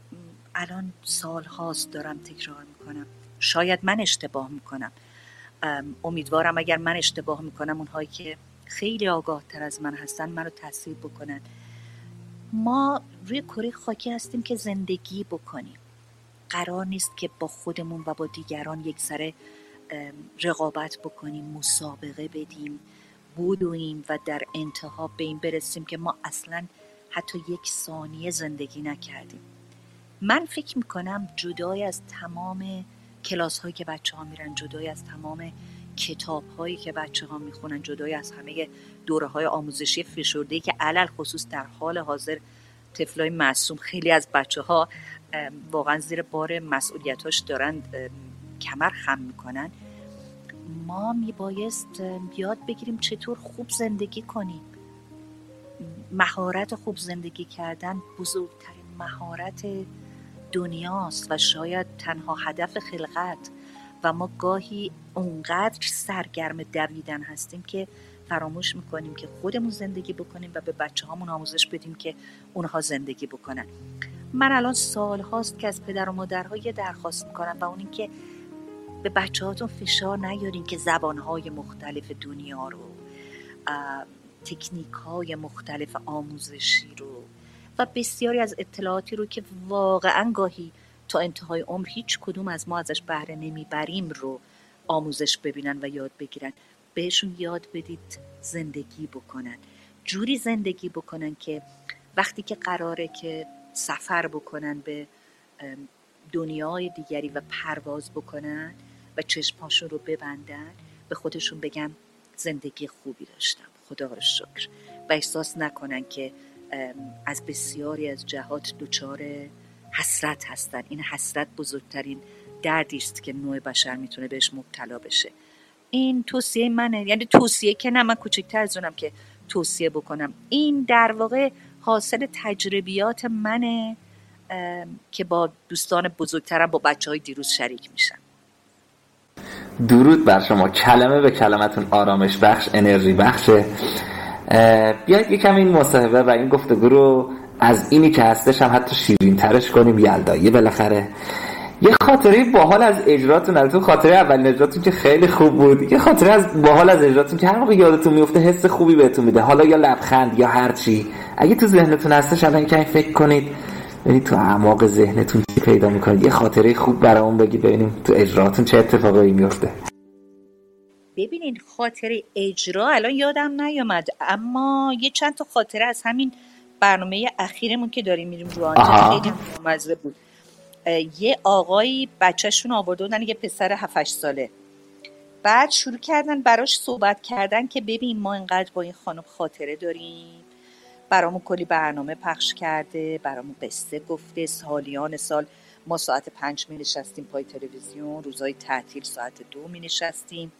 الان سال هاست دارم تکرار می‌کنم. شاید من اشتباه می‌کنم. امیدوارم اگر من اشتباه می‌کنم اونهایی که خیلی آگاه تر از من هستن منو تاثیر بکنن. ما روی کره خاکی هستیم که زندگی بکنیم. قرار نیست که با خودمون و با دیگران یک سره رقابت بکنیم مسابقه بدیم بودویم و در انتها به این برسیم که ما اصلا حتی یک ثانیه زندگی نکردیم. من فکر می‌کنم جدای از تمام کلاس هایی که بچه ها میرن جدای از تمام کتاب هایی که بچه ها می‌خونن جدای از همه دوره های آموزشی فشرده که علل خصوص در حال حاضر طفلای معصوم خیلی از بچه ها واقعا زیر بار مسئولیتاش دارن کمر خم می‌کنن. ما میبایست یاد بگیریم چطور خوب زندگی کنیم. مهارت خوب زندگی کردن بزرگترین مهارت دنیاست و شاید تنها هدف خلقت. و ما گاهی اونقدر سرگرم دویدن هستیم که فراموش می‌کنیم که خودمون زندگی بکنیم و به بچه هامون آموزش بدیم که اونها زندگی بکنن. من الان سال هاست که از پدر و مادرها یه درخواست می‌کنم و اون اینکه به بچه هاتون فشار نیارین که زبان های مختلف دنیا رو تکنیک های مختلف آموزشی رو و بسیاری از اطلاعاتی رو که واقعا گاهی تا انتهای عمر هیچ کدوم از ما ازش بهره نمی‌بریم رو آموزش ببینن و یاد بگیرن. بهشون یاد بدید زندگی بکنن. جوری زندگی بکنن که وقتی که قراره که سفر بکنن به دنیای دیگری و پرواز بکنن و چشمهاشون رو ببندن به خودشون بگم زندگی خوبی داشتم. خدا رو شکر. و احساس نکنن که از بسیاری از جهات دچار حسرت هستن. این حسرت بزرگترین دردی است که نوع بشر می‌تونه بهش مبتلا بشه. این توصیه منه. یعنی توصیه که نه من کوچکتر از اونم که توصیه بکنم. این در واقع حاصل تجربیات منه که با دوستان بزرگترم با بچه های دیروز شریک میشن درود بر شما. کلمه به کلمتون آرامش بخش انرژی بخشه بیاید یکم این مصاحبه و این گفتگو رو از اینی که هستش هم حتی شیرین ترش کنیم یلدایی بالاخره. یه خاطره باحال از اجراتون تو خاطره اولین اجراتون که خیلی خوب بود. یه خاطره از باحال از اجراتون که هر موقع یادتون میفته حس خوبی بهتون میده. حالا یا لبخند یا هر چی. اگه تو ذهنتون هستش الان کمی فکر کنید ببینید تو اعماق ذهنتون چی پیدا می‌کنید. یه خاطره خوب برامون بگید ببینیم تو اجراتون چه اتفاقایی میفته ببینید خاطره اجرا الان یادم نیامد اما یه چند تا خاطره از همین برنامه اخیرمون که داریم میریم رو خیلی مزه بود. یه آقایی بچهشون آورده بودن یه پسر 7 ساله. بعد شروع کردن براش صحبت کردن که ببین ما اینقدر با این خانم خاطره داریم. برامون کلی برنامه پخش کرده برامون قصه گفته. سالیان سال ما ساعت پنج می نشستیم پای تلویزیون روزای تعطیل ساعت دو می نشستیم.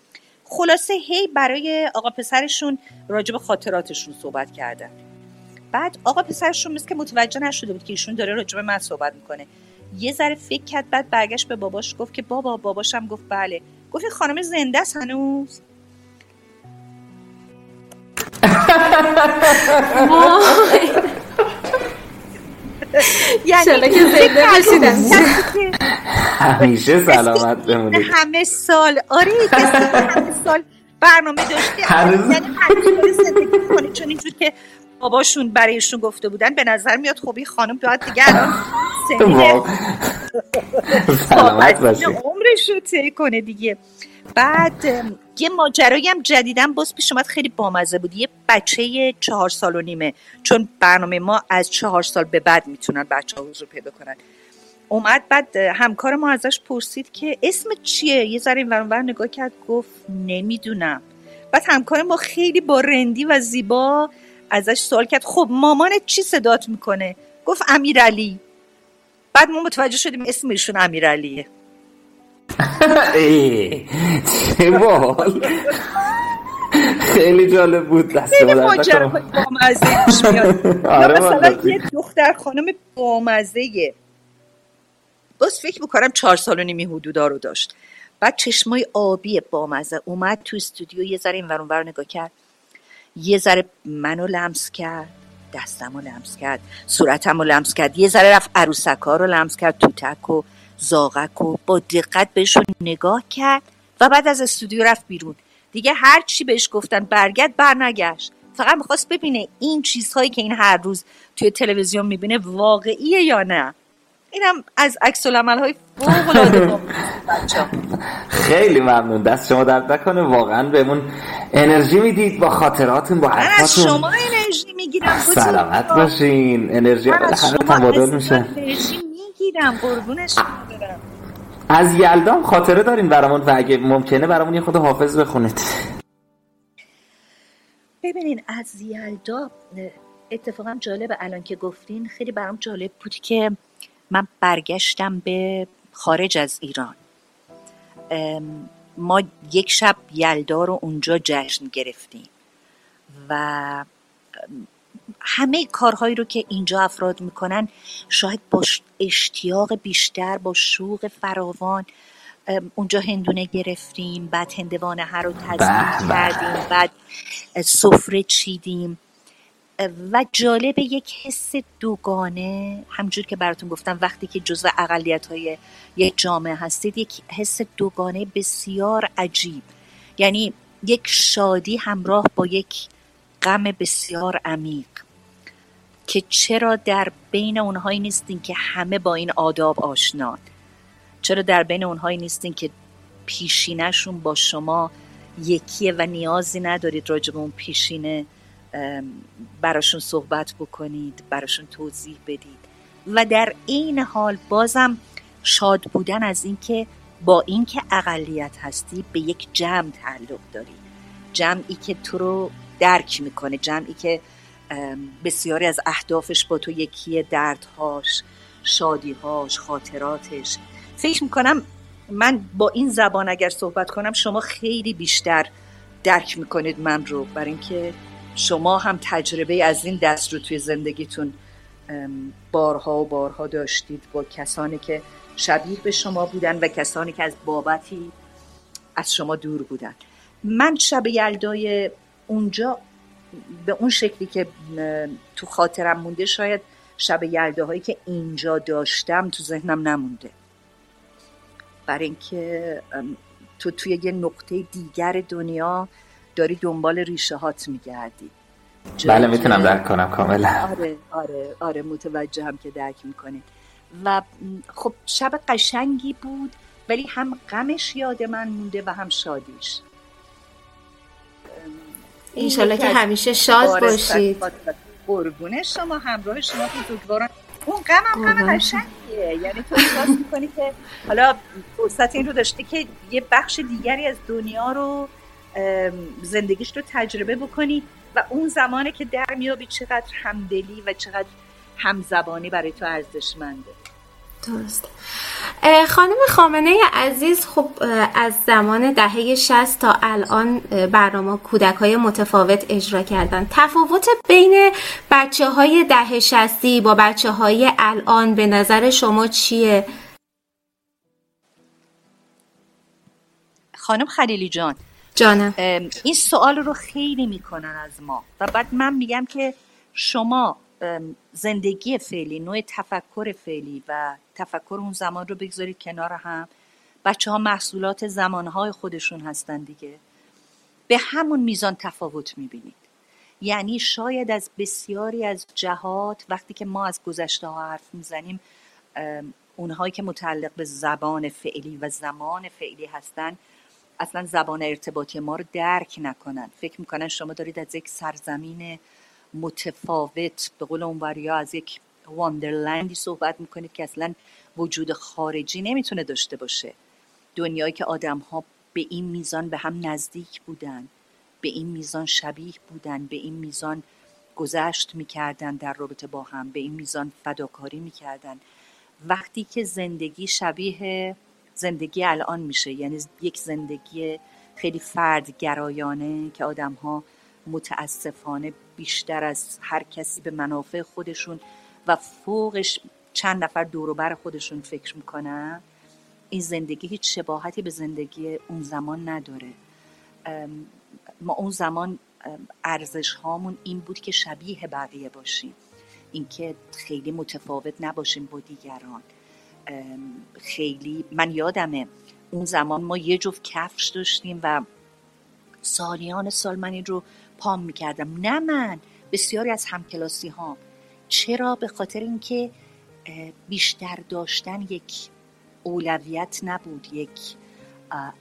خلاصه هی برای آقا پسرشون راجب خاطراتشون صحبت کردن. بعد آقا پسرشون مثل که متوجه نشده بود که ایشون داره راجب من صحبت می‌کنه. یه ذره فکر کرد بعد برگشت به باباش گفت که بابا باباشم گفت بله. گفت خانم زنده است هنوز. یعنی زنده همیشه سلامت بمونید. همه سال. آره همه سال برنامه داشته. یعنی هنوز زندگی کنه چون اینجور که باباشون برایشون گفته بودن به نظر میاد خب این خانم باید دیگه الان سلامت باشید عمرش رو طی کنه دیگه. بعد یه ماجرایی هم جدیدن باز پیش اومد خیلی بامزه بود. یه بچه چهار سال و نیمه چون برنامه ما از چهار سال به بعد می‌تونن بچه ها حضور پیدا کنن. اومد بعد همکار ما ازش پرسید که اسم چیه؟ یه ذره این ور نگاه کرد گفت نمی‌دونم. بعد همکار ما خیلی با رندی و زیبا ازش سوال کرد خب مامانت چی صدات می‌کنه؟ گفت امیرعلی. بعد ما متوجه شدیم اسم ایشون امیرعلیه. ای، چه باحال خیلی جالب بود دست خیلی ما درد ماجرا نکنه. بامزه پیش میاد. آره مثلا. یه دختر خانم بامزه باز فکر می‌کنم چهار سال و نیمی حدودا رو داشت. بعد چشمای آبی بامزه اومد تو استودیو یه ذره این ور اون ور نگاه کرد. یه ذره منو لمس کرد دستم رو لمس کرد صورتم رو لمس کرد. یه ذره رفت عروسکا رو لمس کرد توتک و زاغک و با دقت بهشون نگاه کرد و بعد از استودیو رفت بیرون. دیگه هر چی بهش گفتن برگرد برنگشت. فقط می‌خواست ببینه این چیزهایی که این هر روز توی تلویزیون می‌بینه واقعیه یا نه. اینم از عکس العمل های فوق العاده. خیلی ممنون. دست شما درد نکنه. واقعا بهمون انرژی می‌دید با خاطراتون با من از حرفاتون. شما انرژی می‌گیرم. سلامت باشین. انرژی شما تبادل میشه. انرژی می‌گیرم. قربونش برم از یلدا هم خاطره دارین برامون و اگه ممکنه برامون یه خود حافظ بخونید. ببینین از یلدا اتفاقا جالب الان که گفتین. خیلی برام جالب بود که من برگشتم به خارج از ایران. ما یک شب یلدا رو اونجا جشن گرفتیم و همه کارهایی رو که اینجا افراد می‌کنن شاید با اشتیاق بیشتر با شوق فراوان اونجا هندونه گرفتیم بعد هندوانه هر رو به. کردیم بعد سفره چیدیم. و جالب یک حس دوگانه همجور که براتون گفتم وقتی که جزو اقلیت های یک جامعه هستید یک حس دوگانه بسیار عجیب. یعنی یک شادی همراه با یک غم بسیار عمیق. که چرا در بین اونهایی نیستین که همه با این آداب آشنان چرا در بین اونهایی نیستین که پیشینهشون با شما یکیه و نیازی ندارید راجع به اون پیشینه براشون صحبت بکنید براشون توضیح بدید؟ و در این حال بازم شاد بودن از اینکه با اینکه اقلیت هستی به یک جمع تعلق داری. جمعی که تو رو درک می‌کنه جمعی که بسیاری از اهدافش با تو یکیه دردهاش شادیهاش خاطراتش. فکر می‌کنم من با این زبان اگر صحبت کنم شما خیلی بیشتر درک می‌کنید من رو. برای اینکه شما هم تجربه از این دست رو توی زندگیتون بارها و بارها داشتید با کسانی که شبیه به شما بودن و کسانی که از بابتی از شما دور بودن. من شب یلدای اونجا به اون شکلی که تو خاطرم مونده شاید شب یلداهایی که اینجا داشتم تو ذهنم نمونده. برای اینکه تو توی یه نقطه دیگر دنیا داری دنبال ریشه هات میگردی. بله می‌تونم درک کنم کاملا. آره آره آره متوجهم که درک می‌کنه و خب شب قشنگی بود ولی هم غمش یاد من مونده و هم شادیش. این انشالله یکی که همیشه شاد باشید. خاطرات. قربون شما همراه شما بزرگواران اون غم هم غم قشنگیه. یعنی تو احساس می‌کنی که حالا فرصت این رو داشته که یه بخش دیگری از دنیا رو زندگیش رو تجربه بکنی و اون زمانه که در میابی چقدر همدلی و چقدر همزبانی برای تو ارزشمنده. درست. خانم خامنه عزیز خب از زمان دهه 60 تا الان برنامه کودک های متفاوت اجرا کردن. تفاوت بین بچه های دهه 60 با بچه های الان به نظر شما چیه؟ خانم خلیلی جان جانم. این سوال رو خیلی می‌کنن از ما. و بعد من میگم که شما زندگی فعلی نوع تفکر فعلی و تفکر اون زمان رو بگذارید کنار هم. بچه ها محصولات زمانهای خودشون هستن دیگه. به همون میزان تفاوت می‌بینید. یعنی شاید از بسیاری از جهات وقتی که ما از گذشته ها حرف می‌زنیم اونهایی که متعلق به زبان فعلی و زمان فعلی هستن اصلا زبان ارتباطی ما رو درک نکنن. فکر می‌کنن شما دارید از یک سرزمین متفاوت به قول اونوریا از یک واندرلندی صحبت می‌کنید که اصلا وجود خارجی نمی‌تونه داشته باشه. دنیایی که آدم ها به این میزان به هم نزدیک بودن به این میزان شبیه بودن به این میزان گذشت می‌کردن در رابطه با هم به این میزان فداکاری می‌کردن. وقتی که زندگی شبیه زندگی الان میشه یعنی یک زندگی خیلی فردگرایانه که آدم ها متاسفانه بیشتر از هر کسی به منافع خودشون و فوقش چند نفر دوروبر خودشون فکر می‌کنن. این زندگی هیچ شباهتی به زندگی اون زمان نداره. ما اون زمان ارزش هامون این بود که شبیه بقیه باشیم. اینکه خیلی متفاوت نباشیم با دیگران. خیلی من یادمه اون زمان ما یه جفت کفش داشتیم و سالیان سال من این رو پام می‌کردم. نه من بسیاری از همکلاسی ها چرا؟ به خاطر اینکه بیشتر داشتن یک اولویت نبود یک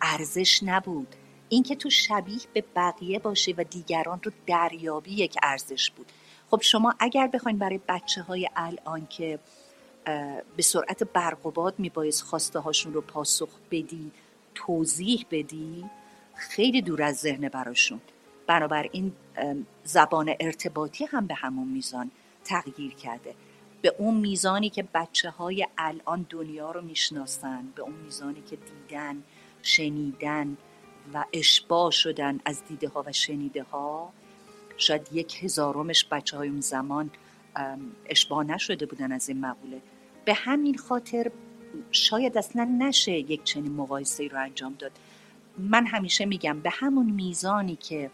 ارزش نبود. اینکه تو شبیه به بقیه باشه و دیگران رو دریابی یک ارزش بود. خب شما اگر بخواین برای بچه های الان که به سرعت برق و باد میبایست خواسته هاشون رو پاسخ بدی توضیح بدی خیلی دور از ذهن براشون. بنابراین زبان ارتباطی هم به همون میزان تغییر کرده. به اون میزانی که بچه های الان دنیا رو می‌شناسن به اون میزانی که دیدن شنیدن و اشباه شدن از دیده ها و شنیده ها شاید یک هزارمش بچه های اون زمان اشباه نشده بودن از این مقوله. به همین خاطر شاید اصلا نشه یک چنین مقایسه رو انجام داد. من همیشه میگم به همون میزانی که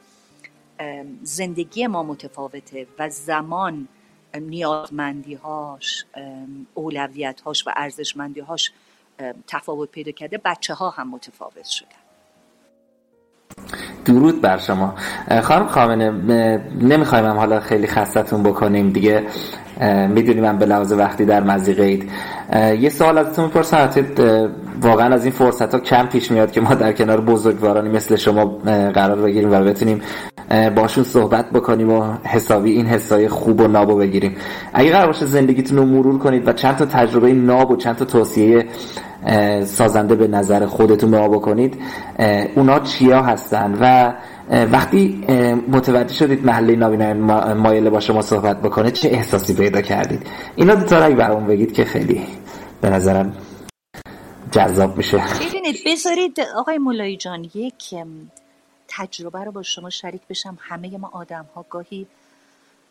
زندگی ما متفاوته و زمان نیازمندی هاش اولویت هاش و ارزشمندی هاش تفاوت پیدا کرده. بچه ها هم متفاوت شدن. درود بر شما. خانم خامنه نمی‌خوایم هم حالا خیلی خستتون بکنیم. دیگه می‌دونیم من به لحاظ وقتی در مزیقه اید. یه سوال ازتون می‌پرسم. واقعا از این فرصت ها کم پیش میاد که ما در کنار بزرگوارانی مثل شما قرار بگیریم و بتونیم باشون صحبت بکنیم و حسابی این حسای خوب و نابو بگیریم. اگه قرار باشه زندگیتون رو مرور کنید و چند تا تجربه ناب و چند تا توصیه سازنده به نظر خودتون به بکنید اونا چیا هستن؟ و وقتی متوجه شدید محله نابینای مایل با شما صحبت بکنه چه احساسی پیدا کردید؟ اینا دو تا برام بگید که خیلی به نظرم جذاب میشه. ببینید بذارید آقای مولایی جان یک تجربه رو با شما شریک بشم. همه ما آدم ها گاهی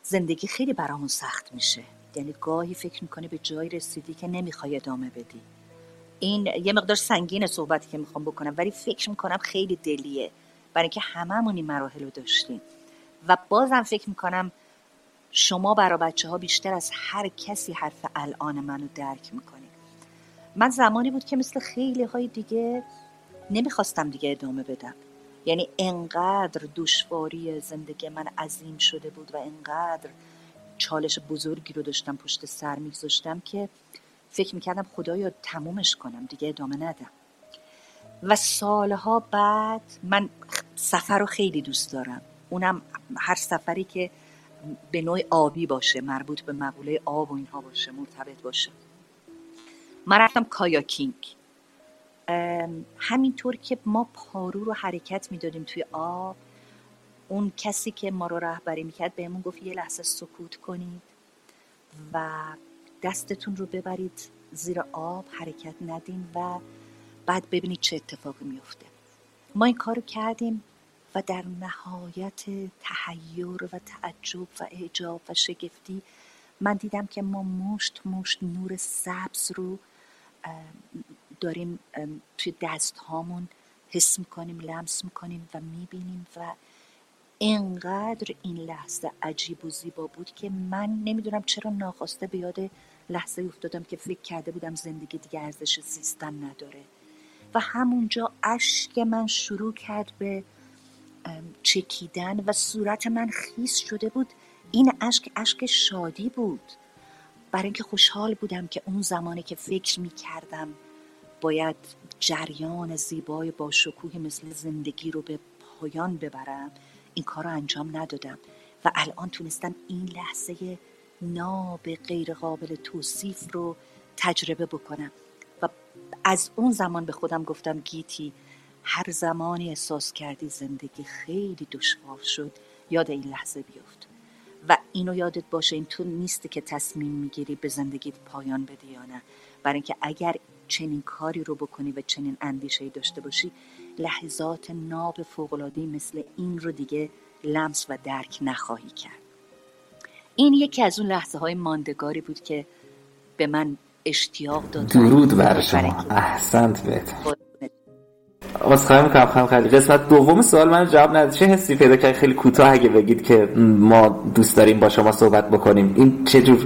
زندگی خیلی برامون سخت میشه. یعنی گاهی فکر می‌کنی به جایی رسیدی که نمی‌خوای ادامه بدی. این یه مقدار سنگین صحبتی که می‌خوام بکنم ولی فکر می‌کنم خیلی دلیه. برای اینکه هممون این مراحل رو داشتیم. و بازم فکر می‌کنم شما برای بچه ها بیشتر از هر کسی حرف الان منو درک می‌کنید. من زمانی بود که مثل خیلی های دیگه نمی‌خواستم دیگه ادامه بدم. یعنی انقدر دشواری زندگی من عظیم شده بود و انقدر چالش بزرگی رو داشتم پشت سر میگذاشتم که فکر می‌کردم خدایا تمومش کنم دیگه ادامه ندم. و سالها بعد من سفر رو خیلی دوست دارم. اونم هر سفری که به نوع آبی باشه مربوط به مقوله آب و اینها باشه مرتبط باشه. من رفتم کایاکینگ. همینطور که ما پارو رو حرکت می‌دادیم توی آب اون کسی که ما رو رهبری می‌کرد بهمون گفت یه لحظه سکوت کنید و دستتون رو ببرید زیر آب حرکت ندین و بعد ببینید چه اتفاقی میفته ما این کارو کردیم و در نهایت تحیر و تعجب و اعجاب و شگفتی من دیدم که ما مشت مشت نور سبز رو داریم توی دست هامون حس می‌کنیم لمس می‌کنیم و می‌بینیم و اینقدر این لحظه عجیب و زیبا بود که من نمی‌دونم چرا ناخواسته به یاد لحظه افتادم که فکر کرده بودم زندگی دیگه ارزش زیستن نداره. و همونجا اشک من شروع کرد به چکیدن و صورت من خیس شده بود. این اشک اشک شادی بود. برای اینکه خوشحال بودم که اون زمانی که فکر می کردم باید جریان زیبای با شکوه مثل زندگی رو به پایان ببرم این کار رو انجام ندادم و الان تونستم این لحظه ناب غیر قابل توصیف رو تجربه بکنم. و از اون زمان به خودم گفتم گیتی هر زمانی احساس کردی زندگی خیلی دشوار شد یاد این لحظه بیفت. و اینو یادت باشه این تو نیست که تصمیم می‌گیری به زندگیت پایان بدی یا نه. برای اینکه اگر چنین کاری رو بکنی و چنین اندیشه داشته باشی لحظات ناب فوقلادهی مثل این رو دیگه لمس و درک نخواهی کرد. این یکی از اون لحظه های ماندگاری بود که به من اشتیاق داد. درود بر شما. احسنت بهت. خواهی می‌کنم خواهم خیلی قسمت دوم سوال من جواب نداد. چه حسی پیدا کرد؟ خیلی کوتاه اگه بگید که ما دوست داریم با شما صحبت بکنیم. این چه جور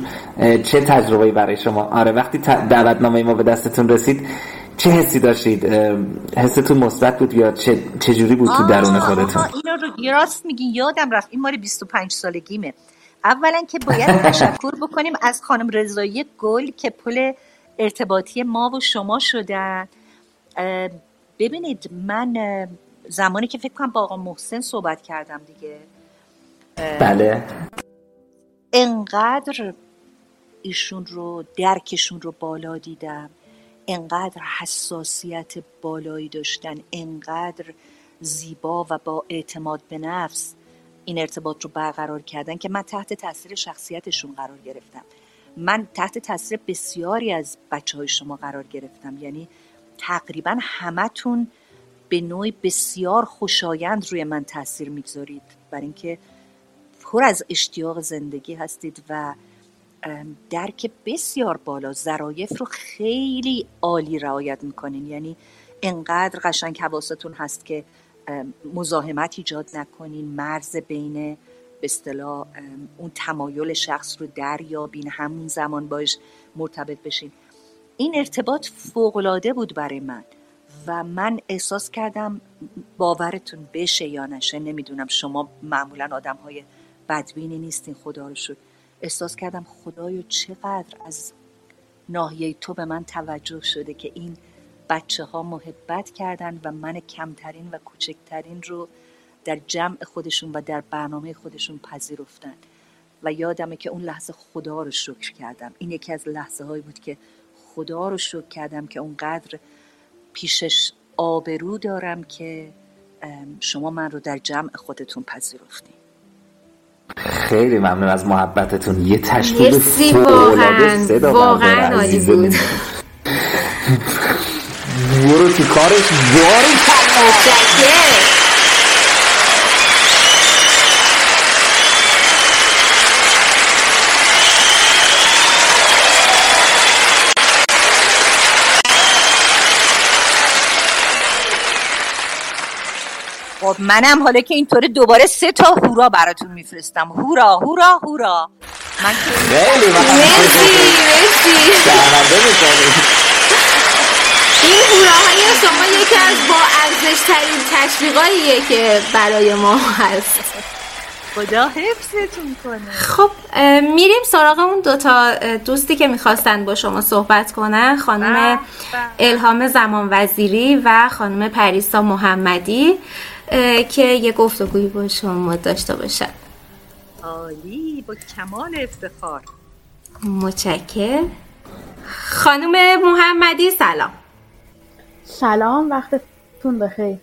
چه تجربه‌ای برای شما؟ آره وقتی دعوتنامه ما به دستتون رسید چه حسی داشتید؟ حستون مثبت بود یا چه, چه جوری بود تو درون خودتون؟ اینا رو راست میگی. یادم رفت. این مال 25 سالگیمه. اولا که باید تشکر بکنیم از خانم رضایی گل که پل ارتباطی ما و شما شدن. ببینید من زمانی که فکر کنم با آقا محسن صحبت کردم دیگه بله. انقدر ایشون رو درکشون رو بالا دیدم انقدر حساسیت بالایی داشتن انقدر زیبا و با اعتماد به نفس این ارتباط رو برقرار کردن که من تحت تاثیر شخصیتشون قرار گرفتم. من تحت تاثیر بسیاری از بچه های شما قرار گرفتم. یعنی تقریبا همتون به نوعی بسیار خوشایند روی من تاثیر می‌گذارید. بر اینکه پر از اشتیاق زندگی هستید و درک بسیار بالا ظرایف رو خیلی عالی رعایت می‌کنین. یعنی انقدر قشنگ حواستون هست که مزاحمت ایجاد نکنین مرز بین به اصطلاح اون تمایل شخص رو دریابین همون زمان باش مرتبط بشین. این ارتباط فوقلاده بود برای من و من احساس کردم باورتون بشه یا نشه نمی‌دونم. شما معمولا آدم های بدبینی نیستین خدا رو شد احساس کردم خدایا چقدر از ناحیه تو به من توجه شده که این بچه ها محبت کردن و من کمترین و کوچکترین رو در جمع خودشون و در برنامه خودشون پذیرفتن. و یادمه که اون لحظه خدا رو شکر کردم. این یکی از لحظه هایی بود که خدا رو شکر کردم که اونقدر پیشش آبرو دارم که شما من رو در جمع خودتون پذیرفتین. خیلی ممنون از محبتتون. یه تشکیل فوق‌العاده صدا واقعا عالی بود. برو تو کارش باری خب منم حالا که اینطوری دوباره سه تا هورا براتون میفرستم. هورا هورا هورا. من خیلی مرسی مرسی. این هوراهای شما یکی از با ارزش ترین تشویقاییه که برای ما هست. خدا حفظتون کنه. خب میریم سراغ اون دوتا دوستی که می‌خواستن با شما صحبت کنن. خانم الهام زمان وزیری و خانم پریسا محمدی. که یه گفتگویی با شما داشته باشن عالی با کمال افتخار. متشکر خانم محمدی سلام. سلام وقتتون بخیر.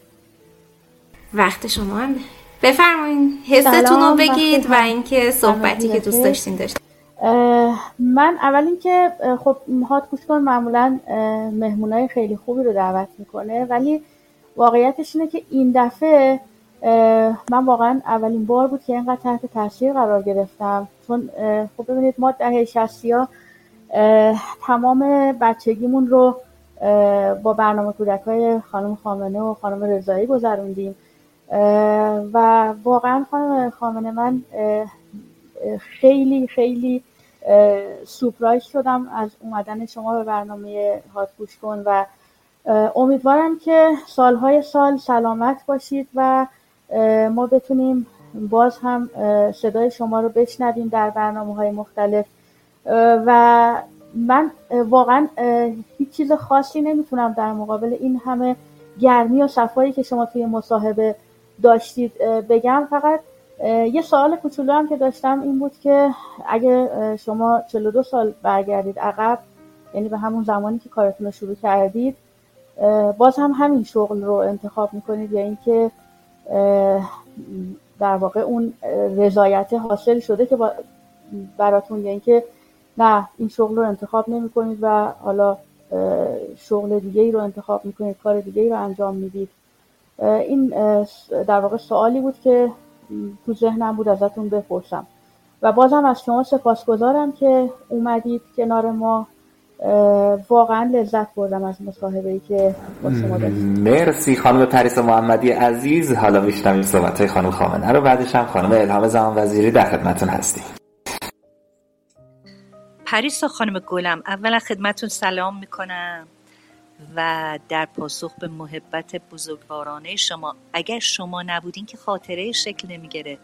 وقت شما هم. بفرمایید حستون رو بگید و اینکه صحبتی که دوست داشتین داشت من اول اینکه خب هات گوش کن معمولا مهمونای خیلی خوبی رو دعوت می‌کنه ولی واقعیتش اینه که این دفعه من واقعا اولین بار بود که اینقدر تحت تاثیر قرار گرفتم. چون خب ببینید ما دهه شستی ها تمام بچگیمون رو با برنامه کودک های خانم خامنه و خانم رضایی گذروندیم. و واقعا خانم خامنه من خیلی خیلی سپرایز شدم از اومدن شما به برنامه هات گوش کن و امیدوارم که سالهای سال سلامت باشید و ما بتونیم باز هم صدای شما رو بشنویم در برنامه های مختلف و من واقعا هیچ چیز خاصی نمی‌تونم در مقابل این همه گرمی و صفایی که شما توی مصاحبه داشتید بگم. فقط یه سوال کوچولو هم که داشتم این بود که اگه شما 42 سال برگردید عقب یعنی به همون زمانی که کارتون رو شروع کردید باز هم همین شغل رو انتخاب می‌کنید یا اینکه در واقع اون رضایت حاصل شده که براتون یا اینکه نه این شغل رو انتخاب نمی کنید و حالا شغل دیگه ای رو انتخاب می‌کنید کار دیگه ای رو انجام می‌دید. این در واقع سوالی بود که تو ذهنم بود ازتون بپرسم. و بازم از شما سپاسگزارم که اومدید کنار ما. واقعا لذت بردم از مصاحبه ای که با شما داشتم مرسی خانم پریس محمدی عزیز. حالا میشنویم صحبت های خانم خامنه رو بعدش هم خانم الهام زمان وزیری در خدمتون هستیم. پریسا خانم گلم اولا خدمتون سلام می‌کنم و در پاسخ به محبت بزرگوارانه شما. اگر شما نبودین که خاطره شکل نمی‌گیره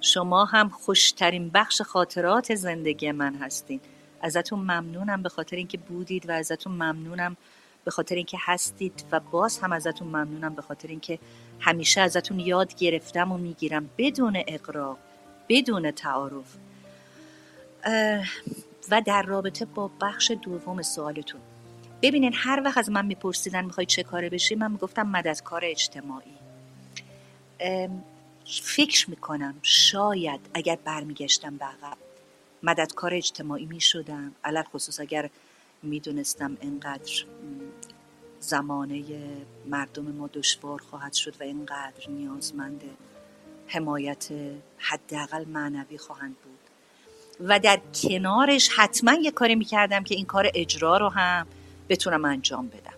شما هم خوشترین بخش خاطرات زندگی من هستین. ازتون ممنونم به خاطر اینکه بودید و ازتون ممنونم به خاطر اینکه هستید و باز هم ازتون ممنونم به خاطر اینکه همیشه ازتون یاد گرفتم و می‌گیرم. بدون اقرا بدون تعارف. و در رابطه با بخش دوم سوالتون. ببینین هر وقت از من میپرسیدن می‌خوای چه کاره بشی من می‌گفتم مددکار اجتماعی. فکر می‌کنم شاید اگر برمیگشتم به عقب مددکار اجتماعی می‌شدم علل خصوص اگر می‌دونستم انقدر زمانه مردم ما دشوار خواهد شد و اینقدر نیازمند حمایت حداقل معنوی خواهند بود. و در کنارش حتما یه کاری می‌کردم که این کار اجرا رو هم بتونم انجام بدم.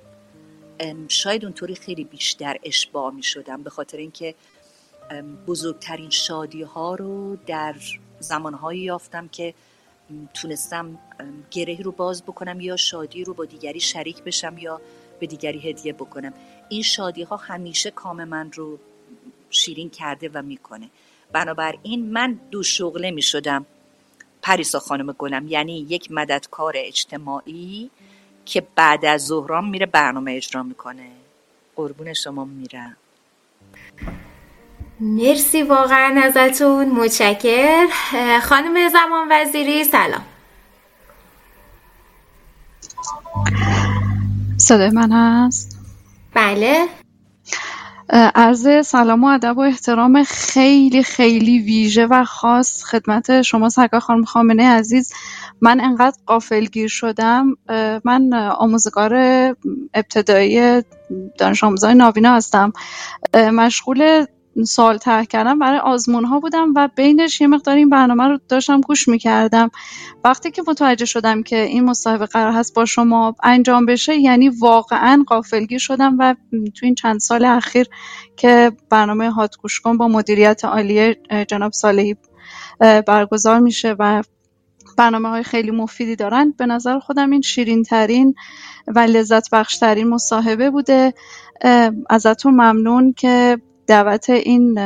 شاید اونطوری خیلی بیشتر اشباع می شدم به خاطر اینکه بزرگترین شادی ها رو در زمانهایی یافتم که تونستم گره رو باز بکنم یا شادی رو با دیگری شریک بشم یا به دیگری هدیه بکنم. این شادی ها همیشه کام من رو شیرین کرده و می‌کنه. بنابراین من دو شغله می شدم پریسا خانم گلم یعنی یک مددکار اجتماعی که بعد از ظهران میره برنامه اجرا می‌کنه. قربون شما میرم. مرسی واقعا ازتون. متشکر خانم زمان وزیری سلام. صدای من هست؟ بله. عرض سلام و ادب و احترام خیلی خیلی ویژه و خاص خدمت شما سرکار خانم خامنه عزیز. من انقدر قافلگیر شدم. من آموزگار ابتدایی دانش آموزای ناوینا هستم. مشغول سوال طرح کردم. برای آزمون ها بودم و بینش یه مقدار این برنامه رو داشتم گوش می‌کردم. وقتی که متوجه شدم که این مصاحبه قرار هست با شما انجام بشه یعنی واقعا قافلگیر شدم و تو این چند سال اخیر که برنامه هات گوش کن با مدیریت عالی جناب صالحی برگزار میشه و برنامه های خیلی مفیدی دارن. به نظر خودم این شیرین ترین و لذت بخش ترین مصاحبه بوده. ازتون ممنون که دعوت این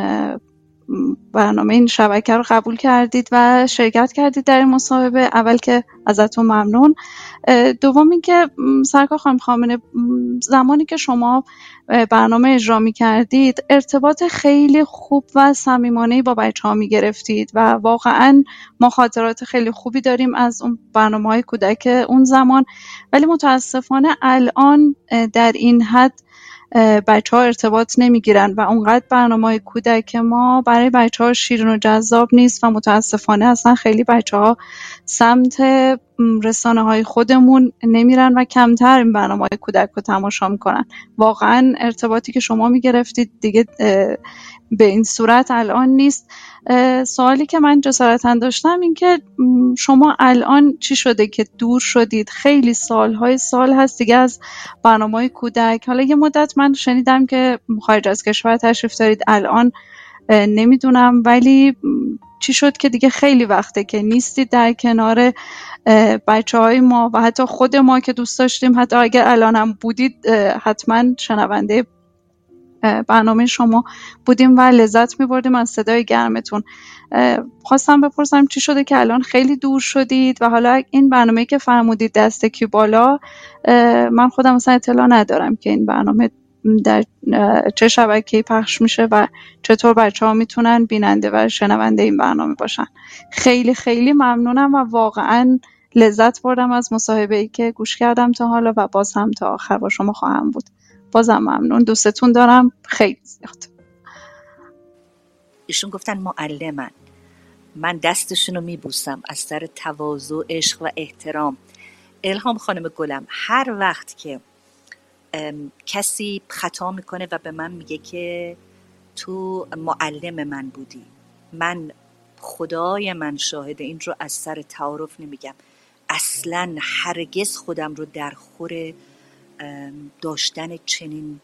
برنامه این شبکه رو قبول کردید و شرکت کردید در این مصاحبه. اول که ازتون ممنون. دوم اینکه سرکار خانم خامنه زمانی که شما برنامه اجرا می کردید ارتباط خیلی خوب و صمیمانه با بچه ها می گرفتید و واقعا ما خاطرات خیلی خوبی داریم از اون برنامه های کودک اون زمان. ولی متاسفانه الان در این حد بچه ها ارتباط نمی‌گیرن و اونقدر برنامه کودک ما برای بچه ها شیرین و جذاب نیست و متاسفانه اصلا خیلی بچه ها سمت رسانه های خودمون نمیرن و کمتر این برنامه های کودک رو تماشا می‌کنن. واقعا ارتباطی که شما می‌گرفتید دیگه به این صورت الان نیست. سوالی که من جسارتا داشتم این که شما الان چی شده که دور شدید؟ خیلی سالهای سال هست دیگه از برنامه کودک. حالا یه مدت من شنیدم که خارج از کشور تشریف دارید. الان نمی‌دونم ولی چی شد که دیگه خیلی وقته که نیستید در کنار بچه های ما و حتی خود ما که دوست داشتیم. حتی اگر الان هم بودید حتما شنونده برنامه شما بودیم و لذت میبردیم از صدای گرمتون. خواستم بپرسم چی شده که الان خیلی دور شدید و حالا این برنامه که فرمودید دست کی بالا من خودم مثلا اطلاع ندارم که این برنامه در چه شبکه پخش میشه و چطور بچه ها می‌تونن بیننده و شنونده این برنامه باشن. خیلی خیلی ممنونم و واقعا لذت بردم از مصاحبه ای که گوش کردم تا حالا و باز هم تا آخر با شما خواهم بود. بازم ممنون. دوستتون دارم. خیلی زیاد. ایشون گفتن معلمن من دستشون رو میبوسم. از سر تواضع عشق و احترام. الهام خانم گلم هر وقت که کسی خطا می‌کنه و به من میگه که تو معلم من بودی. من خدای من شاهده این رو از سر تعارف نمیگم. اصلا هرگز خودم رو در خور داشتن چنین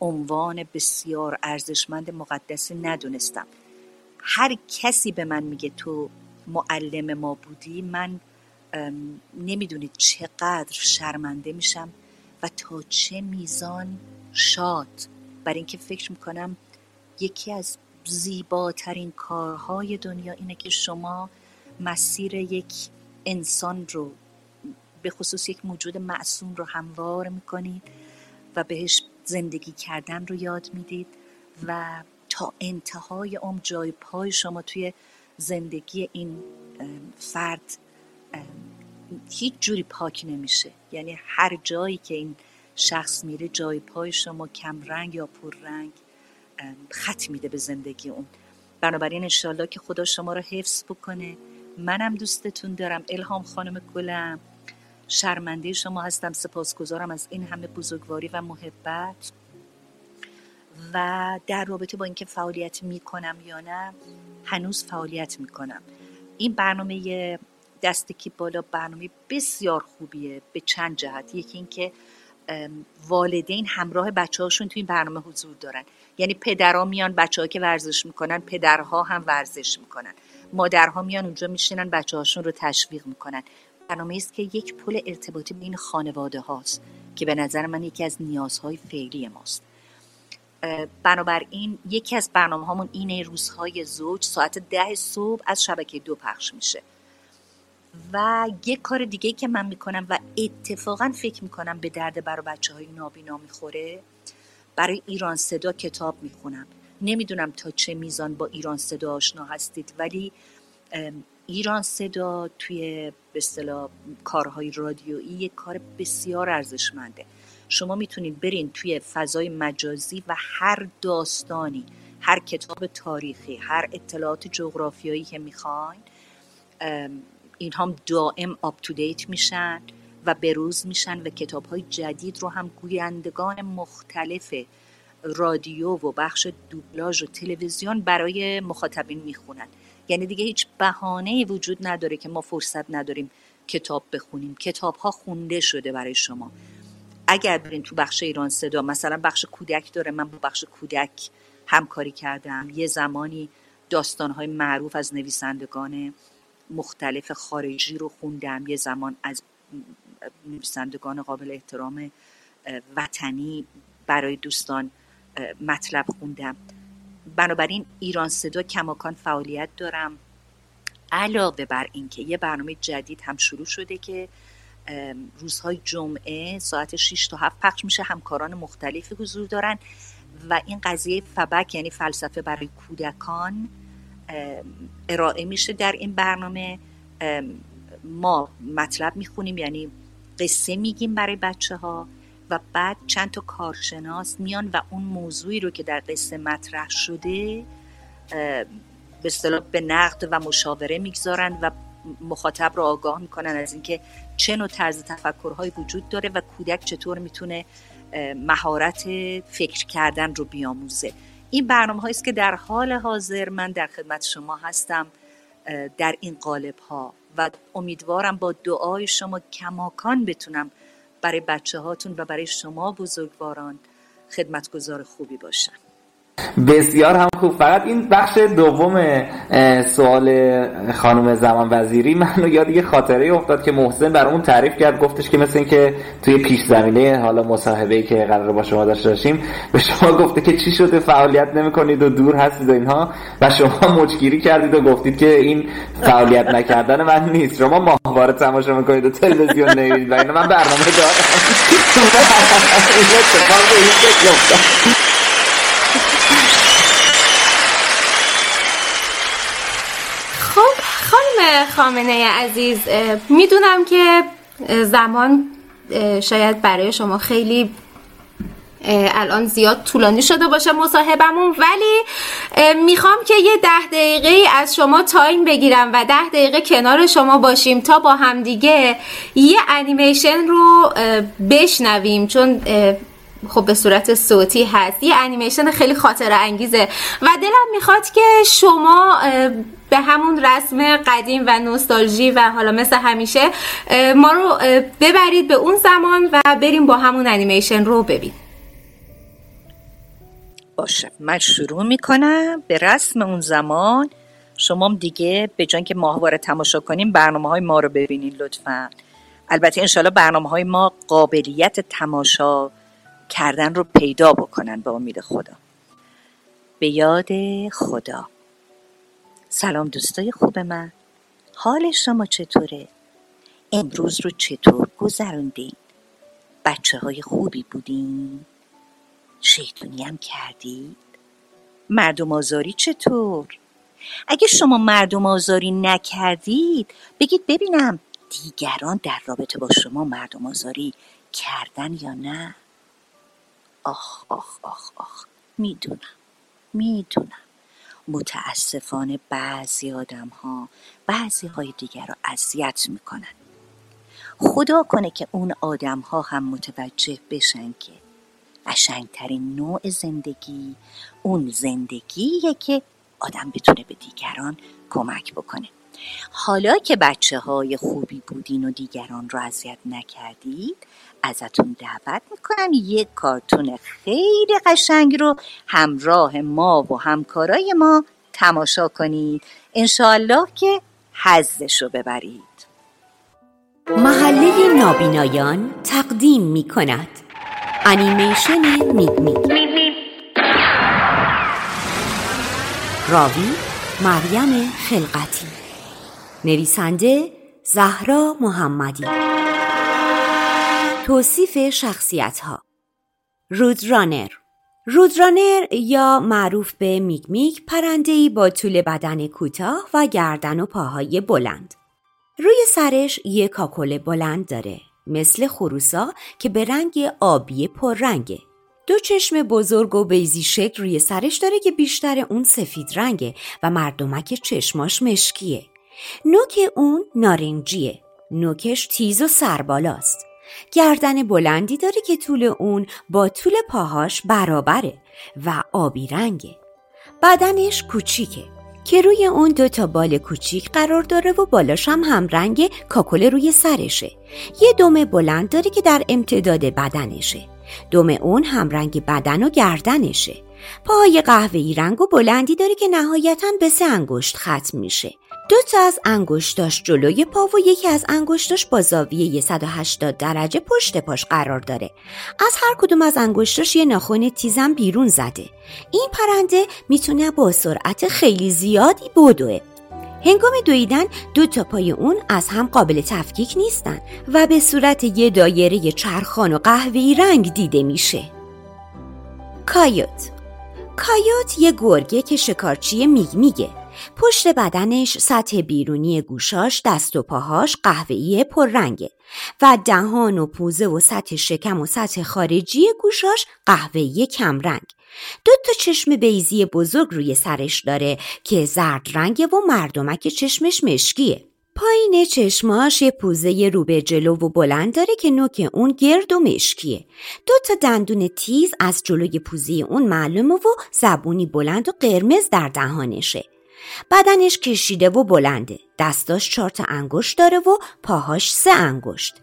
عنوان بسیار ارزشمند مقدسی ندونستم. هر کسی به من میگه تو معلم ما بودی من نمی‌دونید چقدر شرمنده میشم. و تا چه میزان شاد. بر اینکه فکر می‌کنم یکی از زیباترین کارهای دنیا اینه که شما مسیر یک انسان رو به خصوص یک موجود معصوم رو هموار می‌کنید و بهش زندگی کردن رو یاد می‌دید و تا انتهای عمر جای پای شما توی زندگی این فرد هیچ جوری پاک نمیشه. یعنی هر جایی که این شخص میره جای پای شما کم رنگ یا پر رنگ خط میده به زندگی اون. بنابراین انشالله که خدا شما رو حفظ بکنه. منم دوستتون دارم. الهام خانم گلم. شرمنده شما هستم. سپاسگزارم از این همه بزرگواری و محبت. و در رابطه با اینکه فعالیت می‌کنم یا نه هنوز فعالیت می‌کنم. این برنامه دستکی بالا برنامه بسیار خوبیه به چند جهت. یکی اینکه والدین همراه بچه هاشون تو این برنامه حضور دارن. یعنی پدرها میان بچه که ورزش می‌کنن پدرها هم ورزش می‌کنن. مادرها میان اونجا میشینن بچه هاشون رو تشویق می‌کنن. برنامه است که یک پل ارتباطی بین خانواده هاست که به نظر من یکی از نیازهای فعلی ماست. بنابراین یکی از برنامه هامون اینه روزهای زوج ساعت ده صبح از شبکه دو پخش میشه. و یک کار دیگه که من می‌کنم و اتفاقا فکر می‌کنم به درد برای بچه های نابینا می‌خوره برای ایران صدا کتاب می‌خونم. نمی‌دونم تا چه میزان با ایران صدا آشنا هستید ولی ایران صدا توی به اصطلاح کارهای رادیویی یک کار بسیار ارزشمنده. شما می‌تونید برین توی فضای مجازی و هر داستانی هر کتاب تاریخی هر اطلاعات جغرافیایی که می‌خواین این هم دائم آپ تو دیت میشن و بروز میشن و کتاب های جدید رو هم گویندگان مختلف رادیو و بخش دوبلاژ و تلویزیون برای مخاطبین می‌خونن. یعنی دیگه هیچ بهانه وجود نداره که ما فرصت نداریم کتاب بخونیم. کتاب ها خونده شده برای شما. اگر برین تو بخش ایران صدا مثلا بخش کودک داره من با بخش کودک همکاری کردم. یه زمانی داستانهای معروف از نویسندگان مختلف خارجی رو خوندم. یه زمان از نویسندگان قابل احترام وطنی برای دوستان مطلب خوندم. بنابراین ایران صدا کماکان فعالیت دارم. علاوه بر اینکه یه برنامه جدید هم شروع شده که روزهای جمعه ساعت 6 تا 7 پخش میشه. همکاران مختلفی حضور دارن و این قضیه فبک یعنی فلسفه برای کودکان ارائه میشه در این برنامه. ما مطلب می‌خونیم یعنی قصه میگیم برای بچه ها و بعد چند تا کارشناس میان و اون موضوعی رو که در قصه مطرح شده به اصطلاح به نقد و مشاوره می‌گذارن و مخاطب رو آگاه می‌کنن از اینکه چه نوع طرز تفکرهایی وجود داره و کودک چطور می‌تونه مهارت فکر کردن رو بیاموزه. این برنامه است که در حال حاضر من در خدمت شما هستم در این قالب ها و امیدوارم با دعای شما کماکان بتونم برای بچه هاتون و برای شما بزرگواران خدمتگزار خوبی باشم. بسیار هم خوب. فقط این بخش دوم سوال خانم زمان وزیری منو یاد یه خاطره افتاد که محسن برامون تعریف کرد. گفتش که مثل اینکه توی پیش زمینه حالا مصاحبه که قرار با شما داشته داشتیم به شما گفته که چی شده فعالیت نمی‌کنید و دور هستید و اینها. و شما مچگیری کردید و گفتید که این فعالیت نکردن من نیست. شما ماهواره تماشا می‌کنید و تلویزیون نمی‌دید و اینا. من برنامه دارم. خامنه عزیز می‌دونم که زمان شاید برای شما خیلی الان زیاد طولانی شده باشه مصاحبمون ولی می‌خوام که یه ده دقیقه از شما تایم بگیرم و ده دقیقه کنار شما باشیم تا با همدیگه یه انیمیشن رو بشنویم. چون خب به صورت صوتی هست. یه انیمیشن خیلی خاطر انگیزه. و دلم می‌خواد که شما به همون رسم قدیم و نوستالژی و حالا مثل همیشه ما رو ببرید به اون زمان و بریم با همون انیمیشن رو ببین. باشه. من شروع می‌کنم. به رسم اون زمان. شما دیگه به جان که ماهواره تماشا کنیم برنامه های ما رو ببینید لطفا. البته انشالله برنامه های ما قابلیت تماشا کردن رو پیدا بکنن به امید خدا به یاد خدا سلام دوستای خوب من حال شما چطوره؟ امروز رو چطور گذروندین؟ بچه های خوبی بودین؟ شیطونی هم کردید؟ مردم آزاری چطور؟ اگه شما مردم آزاری نکردید بگید ببینم دیگران در رابطه با شما مردم آزاری کردن یا نه؟ آخ آخ آخ آخ. می‌دونم می‌دونم. متاسفانه بعضی آدم ها بعضی های دیگر رو اذیت می‌کنن. خدا کنه که اون آدم ها هم متوجه بشن که قشنگترین نوع زندگی اون زندگیه که آدم بتونه به دیگران کمک بکنه. حالا که بچه های خوبی بودین و دیگران رو اذیت نکردید ازتون دعوت می‌کنم. یک کارتون خیلی قشنگ رو همراه ما و همکارای ما تماشا کنید. انشاالله که حزش رو ببرید. محله نابینایان تقدیم می کند انیمیشن میگ میگ راوی مریم خلقتی نویسنده زهرا محمدی توصیف شخصیت ها رودرانر. رودرانر یا معروف به میگ میگ پرندهی با طول بدن کوتاه و گردن و پاهای بلند. روی سرش یک کاکل بلند داره مثل خروسا که به رنگ آبی پررنگه دو چشم بزرگ و بیزی شکل روی سرش داره که بیشتر اون سفید رنگه و مردمک چشماش مشکیه. نوک اون نارنجیه. نوکش تیز و سربالاست. گردن بلندی داره که طول اون با طول پاهاش برابره و آبی رنگه. بدنش کوچیکه که روی اون دو تا بال کوچیک قرار داره و بالاش هم همرنگ کاکل روی سرشه. یه دم بلند داره که در امتداد بدنشه. دم اون همرنگ بدن و گردنشه. پاهای قهوه‌ای رنگ و بلندی داره که نهایتا به سه انگشت ختم میشه. دو تا از انگشتاش جلوی پا و یکی از انگشتاش با زاویه 180 درجه پشت پاش قرار داره. از هر کدوم از انگشتاش یه ناخن تیزم بیرون زده. این پرنده می‌تونه با سرعت خیلی زیادی بدوه. هنگام دویدن دو تا پای اون از هم قابل تفکیک نیستن و به صورت یه دایره چرخان و قهوه‌ای رنگ دیده میشه. کایوت. کایوت یه گرگه که شکارچی میگ میگه. پشت بدنش سطح بیرونی گوشاش دست و پاهاش قهوه‌ای پررنگه و دهان و پوزه و سطح شکم و سطح خارجی گوشاش قهوه‌ای کمرنگ. دو تا چشم بیزی بزرگ روی سرش داره که زرد رنگه و مردمک چشمش مشکیه. پایین چشماش یه پوزه رو به جلو و بلند داره که نوک اون گرد و مشکیه. دو تا دندون تیز از جلوی پوزه اون معلومه و زبونی بلند و قرمز در دهانشه. بدنش کشیده و بلنده. دستاش چهار تا انگشت داره و پاهاش سه انگشت.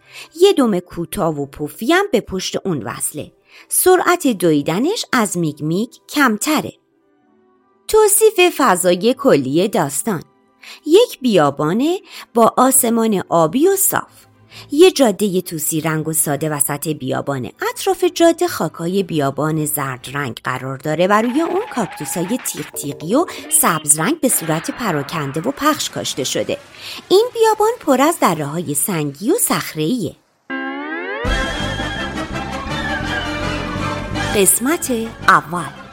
یه دم کوتاه و پفی هم به پشت اون وصله. سرعت دویدنش از میگ میگ کمتره. توصیف فضای کلی داستان. یک بیابانه با آسمان آبی و صاف. یه جاده توسی رنگ و ساده وسط بیابانه. اطراف جاده خاکای بیابان زرد رنگ قرار داره و روی اون کاکتوسای تیغ تیغی و سبز رنگ به صورت پراکنده و پخش کاشته شده. این بیابان پر از دره های سنگی و صخره‌ایه. قسمت اول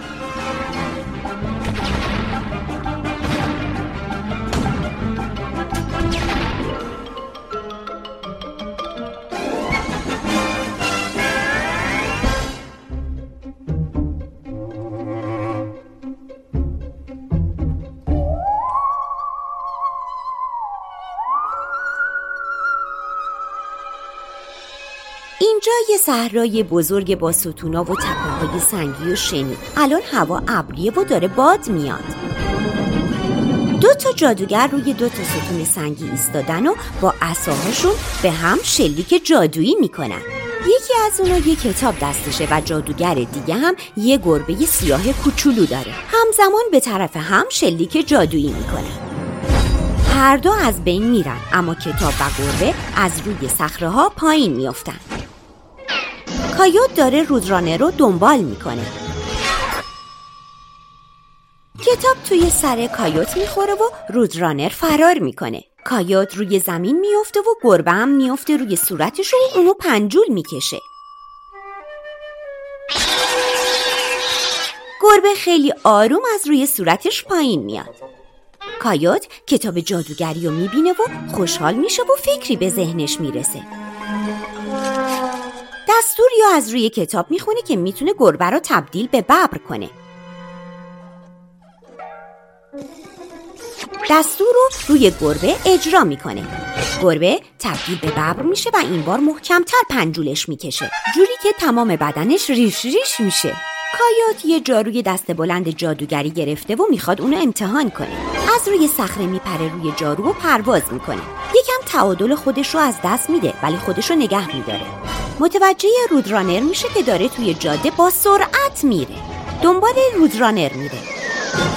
یه صحرای بزرگ با ستونا و تپه سنگی و شنی. الان هوا ابریه و داره باد میاد. دو تا جادوگر روی دو تا ستون سنگی ایستادن و با عصاهاشون به هم شلیک جادویی می‌کنن. یکی از اونا یه کتاب دستشه و جادوگر دیگه هم یه گربه سیاه کوچولو داره. همزمان به طرف هم شلیک جادویی می‌کنن. هر دو از بین میرن اما کتاب و گربه از روی صخره ها پایین میافتن. کایوت داره رودرانه رو دنبال می‌کنه. کتاب توی سر کایوت می‌خوره و رودرانر فرار می‌کنه. کایوت روی زمین میفته و گربه هم میفته روی صورتش و اونو پنجول می‌کشه. گربه خیلی آروم از روی صورتش پایین میاد. کایوت کتاب جادوگری رو می‌بینه و خوشحال میشه و فکری به ذهنش می‌رسه. دستور یا از روی کتاب می‌خونه که می‌تونه گربه رو تبدیل به ببر کنه. دستور رو روی گربه اجرا می‌کنه. گربه تبدیل به ببر میشه و این بار محکمتر پنجولش می‌کشه. جوری که تمام بدنش ریش ریش میشه. کایوت یه جاروی دست بلند جادوگری گرفته و می‌خواد اونو امتحان کنه. از روی صخره میپره روی جارو و پرواز می‌کنه. یکم تعادل خودش رو از دست میده ولی خودش رو نگه میداره. متوجه رودرانر میشه که داره توی جاده با سرعت میره. دنبال رودرانر میره.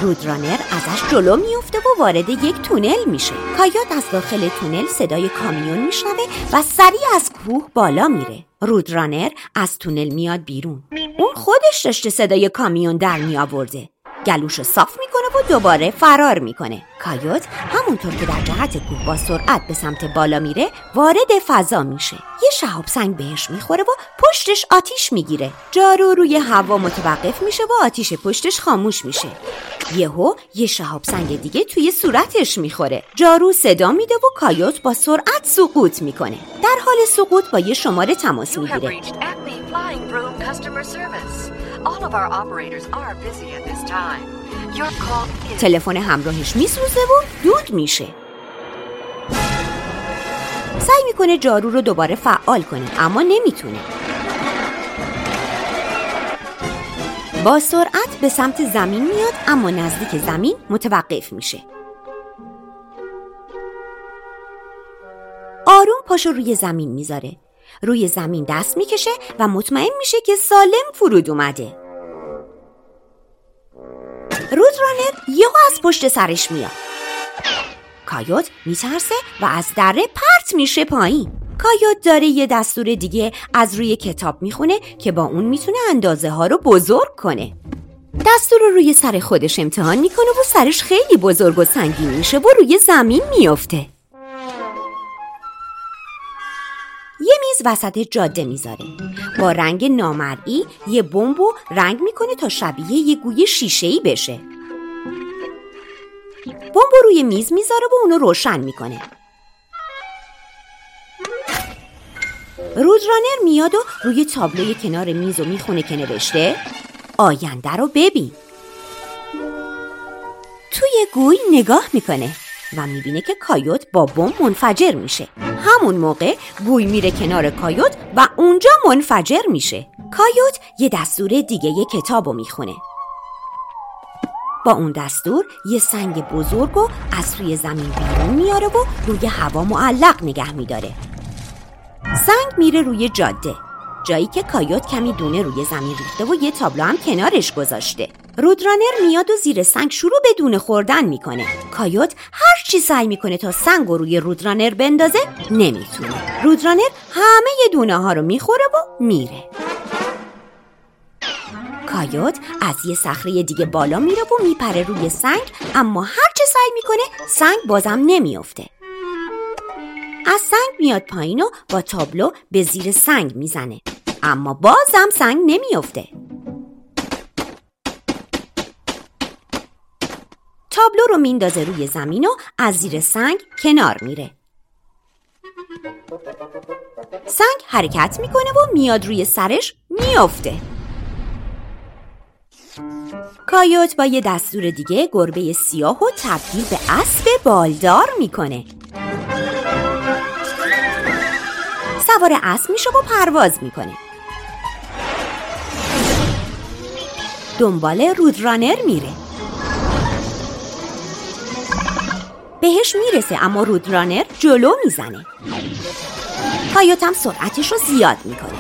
رودرانر ازش جلو میفته و وارد یک تونل میشه. کایات از داخل تونل صدای کامیون میشنوه و سریع از کوه بالا میره. رودرانر از تونل میاد بیرون. اون خودش داشته صدای کامیون در می آورده گلوشو صاف می‌کنه و دوباره فرار می‌کنه. کایوت همونطور که در جهت کوه با سرعت به سمت بالا میره وارد فضا میشه. یه شهاب سنگ بهش می‌خوره و پشتش آتیش می‌گیره. جارو روی هوا متوقف میشه و آتیش پشتش خاموش میشه. یهو یه شهاب سنگ دیگه توی صورتش می‌خوره. جارو صدا میده و کایوت با سرعت سقوط می‌کنه. در حال سقوط با یه شماره تماس می‌گیره. تلفن همراهش میسوزه و دود میشه. سعی می‌کنه جارو رو دوباره فعال کنه اما نمی‌تونه. با سرعت به سمت زمین میاد اما نزدیک زمین متوقف میشه. آروم پاشو روی زمین می‌ذاره. روی زمین دست می‌کشه و مطمئن میشه که سالم فرود اومده. رودرانر یهو از پشت سرش میاد. کایوت میترسه و از دره پرت میشه پایین. کایوت داره یه دستور دیگه از روی کتاب می‌خونه که با اون می‌تونه اندازه ها رو بزرگ کنه. دستور رو روی سر خودش امتحان می‌کنه و سرش خیلی بزرگ و سنگین میشه و روی زمین میافته. یه میز وسط جاده می‌ذاره. با رنگ نامرئی یه بمب رنگ می‌کنه تا شبیه یه گوی شیشه‌ای بشه. بمب روی میز می‌ذاره و اونو روشن می‌کنه. رودرانر میاد و روی تابلوی کنار میز و می‌خونه که نوشته آینده رو ببین. توی گوی نگاه می‌کنه. و می‌بینه که کایوت با بم منفجر میشه. همون موقع گوی میره کنار کایوت و اونجا منفجر میشه. کایوت یه دستور دیگه یه کتاب رو می‌خونه. با اون دستور یه سنگ بزرگ و از روی زمین بیرون میاره و روی هوا معلق نگه میداره. سنگ میره روی جاده. جایی که کایوت کمی دونه روی زمین ریخته و یه تابلو هم کنارش گذاشته. رودرانر میاد و زیر سنگ شروع به دونه خوردن می‌کنه. کایوت هر چی سعی می‌کنه تا سنگ رو روی رودرانر بندازه نمی‌تونه. رودرانر همه دونه ها رو می‌خوره و میره. کایوت از یه صخره دیگه بالا میره و میپره روی سنگ اما هر چه سعی می‌کنه سنگ بازم نمیافته. از سنگ میاد پایین و با تابلو به زیر سنگ می‌زنه. اما بازم سنگ نمیافته. تابلو رو میندازه روی زمین و از زیر سنگ کنار میره. سنگ حرکت می‌کنه و میاد روی سرش میافته. کایوت با یه دستور دیگه گربه سیاه و تبدیل به اسب بالدار می‌کنه. سوار اسب میشه و پرواز می‌کنه. دنبال رودرانر میره. بهش می‌رسه اما رودرانر جلو می‌زنه. کایوت هم سرعتش رو زیاد می‌کنه.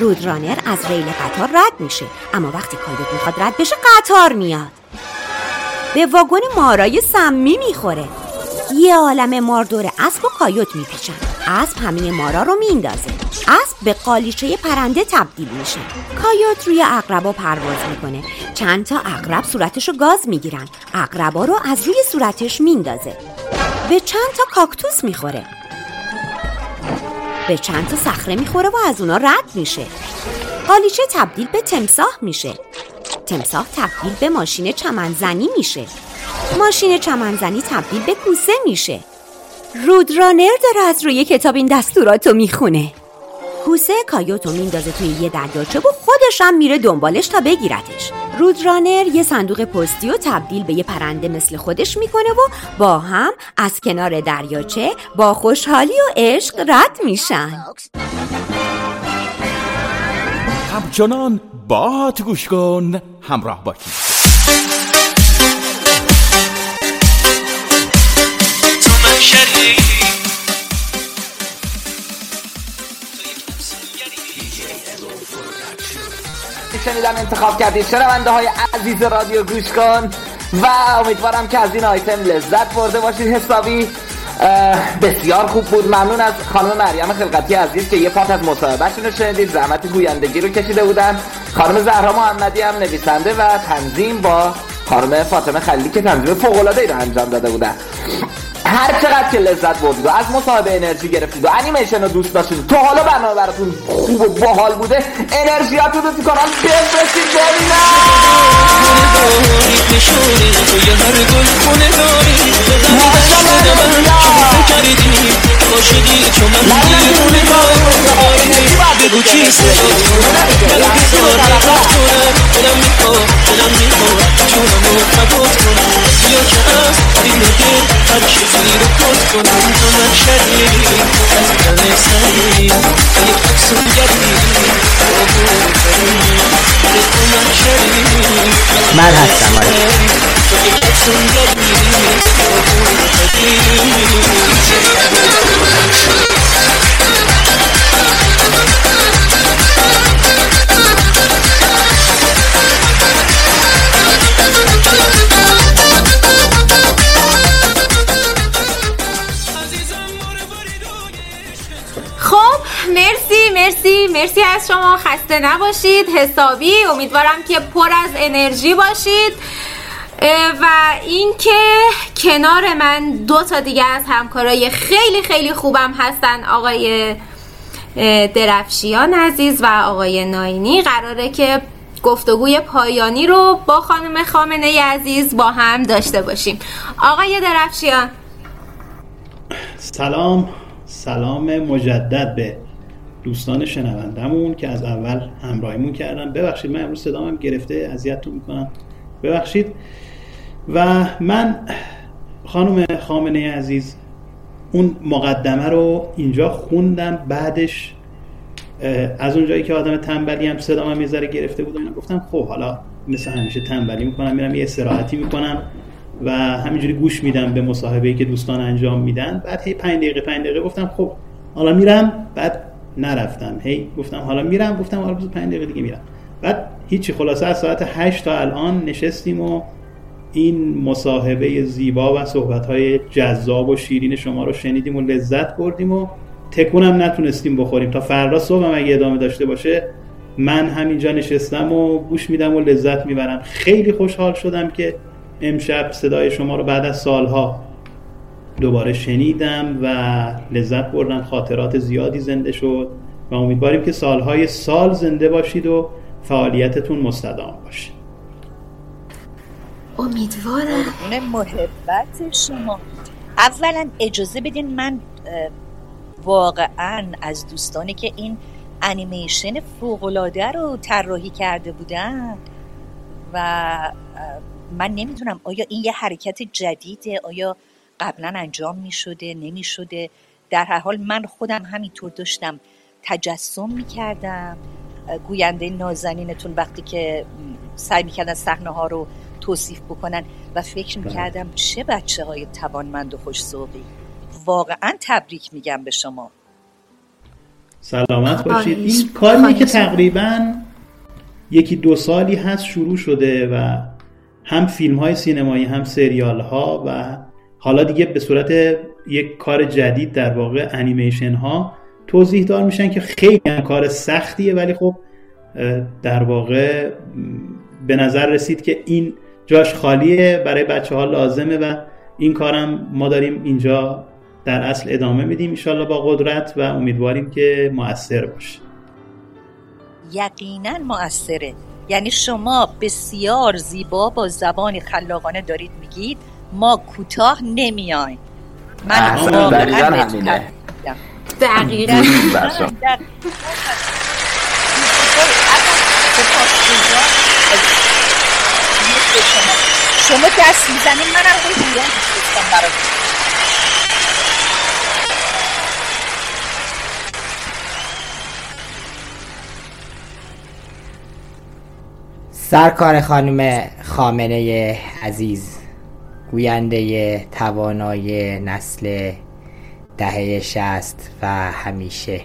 رودرانر از ریل قطار رد میشه اما وقتی کایوت می‌خواد رد بشه قطار میاد. به واگن مارای سمی می‌خوره. یه عالم ماردور اسب و کایوت میپیچن. اسب همه مارا رو میندازه اسب به قالیچه پرنده تبدیل میشه. کایوت روی اقربا پرواز می‌کنه. چند تا اقرب صورتش رو گاز می‌گیرن. اقربا رو از روی صورتش میندازه به چند تا کاکتوس می‌خوره. به چند تا صخره می‌خوره و از اونا رد میشه. قالیچه تبدیل به تمساح میشه. تمساح تبدیل به ماشین چمنزنی میشه. ماشین چمنزنی تبدیل به کوسه میشه. رودرانر داره از روی کتاب این دستوراتو می‌خونه. کوسه کایوتو میندازه توی یه دریاچه و خودش هم میره دنبالش تا بگیرتش رودرانر یه صندوق پستی و تبدیل به یه پرنده مثل خودش می‌کنه و با هم از کنار دریاچه با خوشحالی و عشق رد میشن. همچنان با گوش کن همراه باشید شنیدم انتخاب کردید. شنونده های عزیز رادیو گوش کن و امیدوارم که از این آیتم لذت برده باشید. حسابی بسیار خوب بود. ممنون از خانم مریم خلقتی عزیز که یه پارت از مصاحبهشون رو شنیدید. زحمت گویندگی رو کشیده بودن. خانم زهرا محمدی هم نویسنده و تنظیم با خانم فاطمه خلیلی که تنظیم فوق‌العاده‌ای رو انجام داده بودن. هر چقدر که لذت بردید از مصاحبه انرژی گرفتید و انیمیشن رو دوست داشتید تو حالا برنامه براتون خوب و باحال بوده انرژیاتون رو تو کانال بفرستید چیزی رو کت کنم تو من شدیدی از دل سری یک افسونگری من هستم آره. از شما خسته نباشید حسابی. امیدوارم که پر از انرژی باشید. و اینکه کنار من دو تا دیگه از همکارای خیلی خیلی خوبم هستن. آقای درفشیان عزیز و آقای ناینی. قراره که گفتگوی پایانی رو با خانم خامنه عزیز با هم داشته باشیم. آقای درفشیان. سلام سلام مجدد به دوستان شنوندمون که از اول همراهیمون کردن. ببخشید من امروز صدامم گرفته اذیتتون می‌کنم. ببخشید. و من خانم خامنه عزیز اون مقدمه رو اینجا خوندم بعدش از اونجایی که آدم تنبلی هم صدام هم یه گرفته بود و گفتم خب حالا مثل همیشه تنبلی می‌کنم میرم یه استراحتی می‌کنم و همینجوری گوش میدم به مصاحبه که دوستان انجام میدن. بعد هی 5 دقیقه 5 دقیقه گفتم خب حالا میرم بعد نرفتم. هی گفتم حالا میرم گفتم حالا 5 دقیقه دیگه میرم. بعد هیچی خلاصه از ساعت 8 تا الان نشستیم و این مصاحبه زیبا و صحبت جذاب و شیرین شما رو شنیدیم و لذت بردیم و تکونم نتونستیم بخوریم. تا فردا صبح اگه ادامه داشته باشه من همینجا نشستم و گوش میدم و لذت می‌برم. خیلی خوشحال شدم که امشب صدای شما رو بعد از سالها دوباره شنیدم و لذت بردم خاطرات زیادی زنده شد و امیدواریم که سالهای سال زنده باشید و فعالیتتون مستدام باشه. امیدوارم. محبت شما. اولا اجازه بدین من واقعا از دوستانی که این انیمیشن فوقلاده رو طراحی کرده بودن و من نمی‌دونم آیا این یه حرکت جدیده؟ آیا قبلا انجام می شده نمی شده در هر حال من خودم همینطور داشتم تجسم می کردم گوینده نازنینتون وقتی که سعی می‌کردن صحنه ها رو توصیف بکنن و فکر می‌کردم چه بچه های توانمند و خوش واقعا تبریک میگم به شما. سلامت باشید. این کاری که تقریبا یکی دو سالی هست شروع شده و هم فیلم های سینمایی هم سریال ها و حالا دیگه به صورت یک کار جدید در واقع انیمیشن ها توضیح دار میشن که خیلی کار سختیه ولی خب در واقع به نظر رسید که این جاش خالیه برای بچه ها لازمه و این کارم ما داریم اینجا در اصل ادامه میدیم ایشالله با قدرت و امیدواریم که مؤثر باشه. یقینا مؤثره یعنی شما بسیار زیبا با زبانی خلاقانه دارید میگید. ما کوتاه نمیایم. من دقیقا همینه. دقیقا. شما دست می‌زنید منم به ایران برای سرکار خانم خامنه عزیز. گوینده توانای نسل دهه شست و همیشه.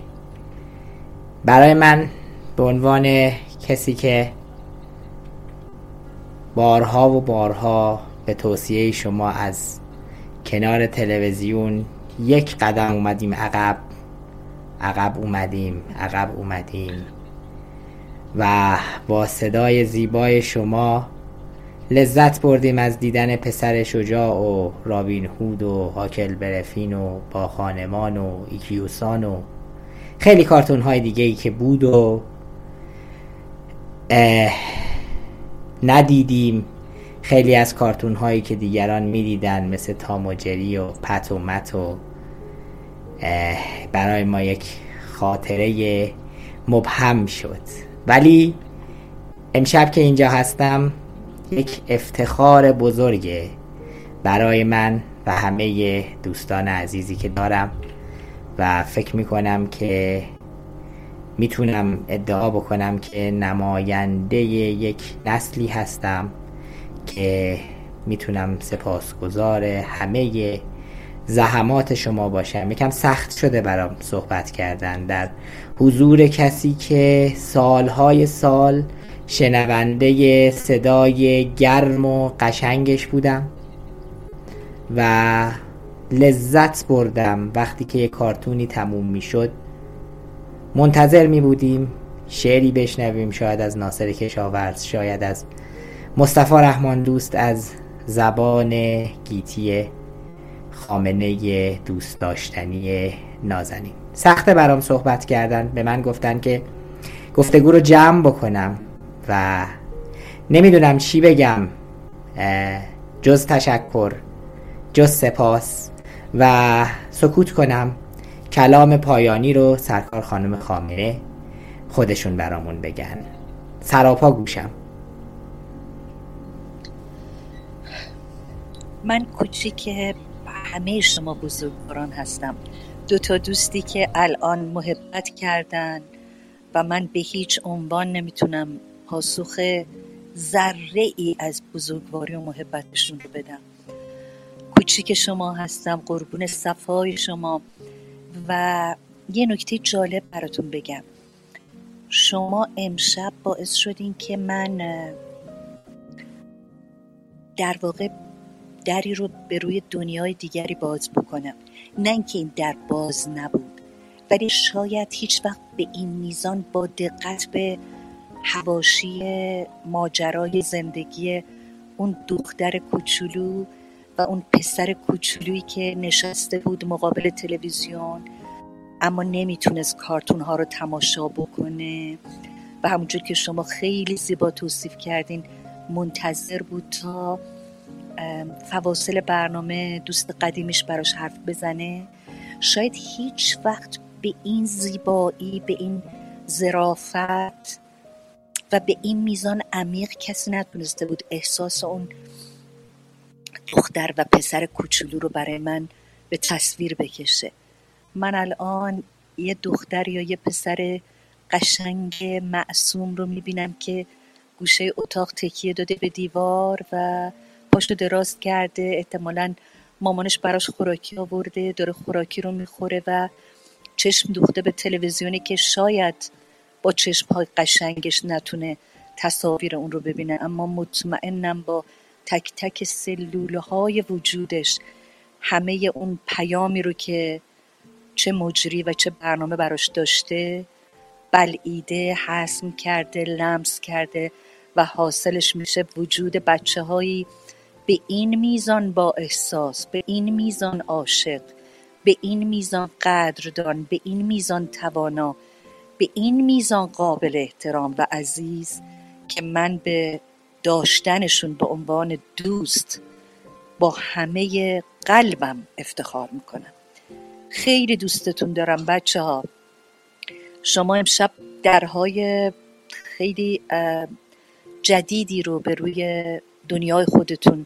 برای من به عنوان کسی که بارها و بارها به توصیه شما از کنار تلویزیون یک قدم اومدیم عقب عقب اومدیم عقب اومدیم. و با صدای زیبای شما لذت بردیم از دیدن پسر شجاع و رابین هود و هاکل برفین و با خانمان و ایکیوسان و خیلی کارتون های دیگه ای که بود و ندیدیم. خیلی از کارتون هایی که دیگران می‌دیدن مثل تام و جری و پت و مت و برای ما یک خاطره مبهم شد. ولی امشب که اینجا هستم یک افتخار بزرگه برای من و همه دوستان عزیزی که دارم و فکر می‌کنم که می‌تونم ادعا بکنم که نماینده یک نسلی هستم که می‌تونم سپاسگزار همه زحمات شما باشم. یکم سخت شده برام صحبت کردن در حضور کسی که سالهای سال شنونده صدای گرم و قشنگش بودم و لذت بردم وقتی که یه کارتونی تموم می شد منتظر می بودیم شعری بشنویم شاید از ناصر کشاورز شاید از مصطفی رحمان دوست از زبان گیتی خامنه دوست داشتنی نازنین. سخته برام صحبت کردن. به من گفتن که گفتگو رو جمع بکنم. و نمی‌دونم چی بگم. جز تشکر جز سپاس و سکوت کنم. کلام پایانی رو سرکار خانم خامنه خودشون برامون بگن. سراپا گوشم. من کوچیک همه شما بزرگواران هستم. دو تا دوستی که الان محبت کردن و من به هیچ عنوان نمی‌تونم پاسخ ذره ای از بزرگواری و محبتشون رو بدم. کوچیک شما هستم قربون صفای شما و یه نکته جالب براتون بگم. شما امشب باعث شدین که من در واقع دری رو به روی دنیای دیگری باز بکنم. نه اینکه این در باز نبود ولی شاید هیچ وقت به این میزان با دقت به حواشی ماجرای زندگی اون دختر کوچولو و اون پسر کوچولویی که نشسته بود مقابل تلویزیون اما نمی‌تونست کارتون ها رو تماشا بکنه. و همونجور که شما خیلی زیبا توصیف کردین منتظر بود تا فواصل برنامه دوست قدیمیش براش حرف بزنه. شاید هیچ وقت به این زیبایی به این زرافت و به این میزان عمیق کسی نتونسته بود احساس اون دختر و پسر کوچولو رو برای من به تصویر بکشه. من الان یه دختر یا یه پسر قشنگ معصوم رو می‌بینم که گوشه اتاق تکیه داده به دیوار و پاشو دراز کرده. احتمالا مامانش براش خوراکی آورده داره خوراکی رو می‌خوره و چشم دوخته به تلویزیونی که شاید با چشم های قشنگش نتونه تصاویر اون رو ببینه. اما مطمئنم با تک تک سلوله های وجودش همه اون پیامی رو که چه مجری و چه برنامه براش داشته بلعیده حسم کرده لمس کرده و حاصلش میشه وجود بچه هایی به این میزان با احساس به این میزان عاشق به این میزان قدردان به این میزان توانا. به این میزان قابل احترام و عزیز که من به داشتنشون به عنوان دوست با همه قلبم افتخار می‌کنم. خیلی دوستتون دارم بچه ها شما امشب درهای خیلی جدیدی رو به روی دنیای خودتون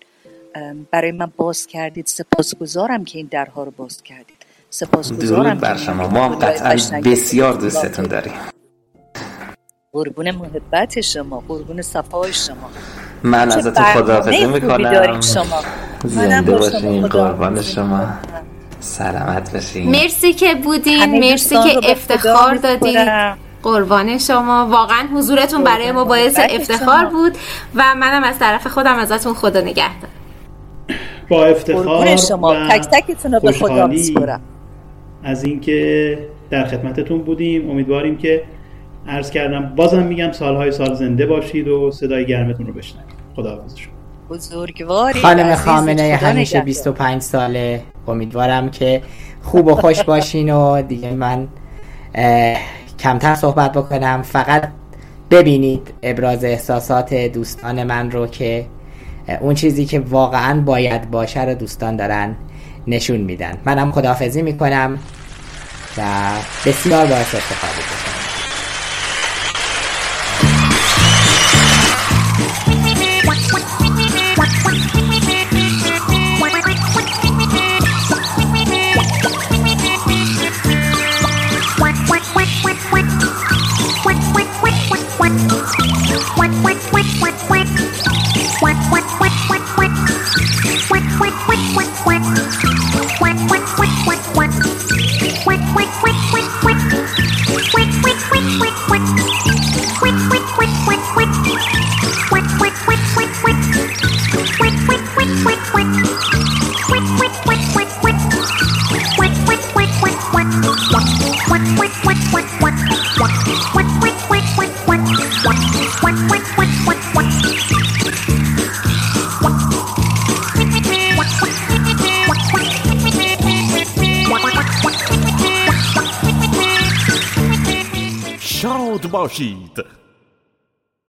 برای من باز کردید. سپاسگزارم که این درها رو باز کردید. سپاسگزارم بر شما. ما قطعا بسیار دوستتون داریم. قربون محبت شما قربون صفای شما. من ازتون خداحافظی می‌کنم شما. زنده باشین قربان شما. سلامت باشین. مرسی که بودین مرسی که افتخار دادین قربان شما. واقعا حضورتون برای ما باعث افتخار بود و منم از طرف خودم ازتون خدا نگهدار. با افتخار شما. تک تکتون رو به خدا میسپرم از اینکه در خدمتتون بودیم. امیدواریم که عرض کردم بازم میگم سالهای سال زنده باشید و صدای گرمتون رو بشنوید. خداحافظ شما. بزرگواری خانم خامنه همیشه 25 ساله. امیدوارم که خوب و خوش باشین و دیگه من کمتر صحبت بکنم. فقط ببینید ابراز احساسات دوستان من رو که اون چیزی که واقعا باید باشه رو دوستان دارن. نشون میدن. منم خداحافظی می‌کنم و بسیار باعث استفاده بکنم باشید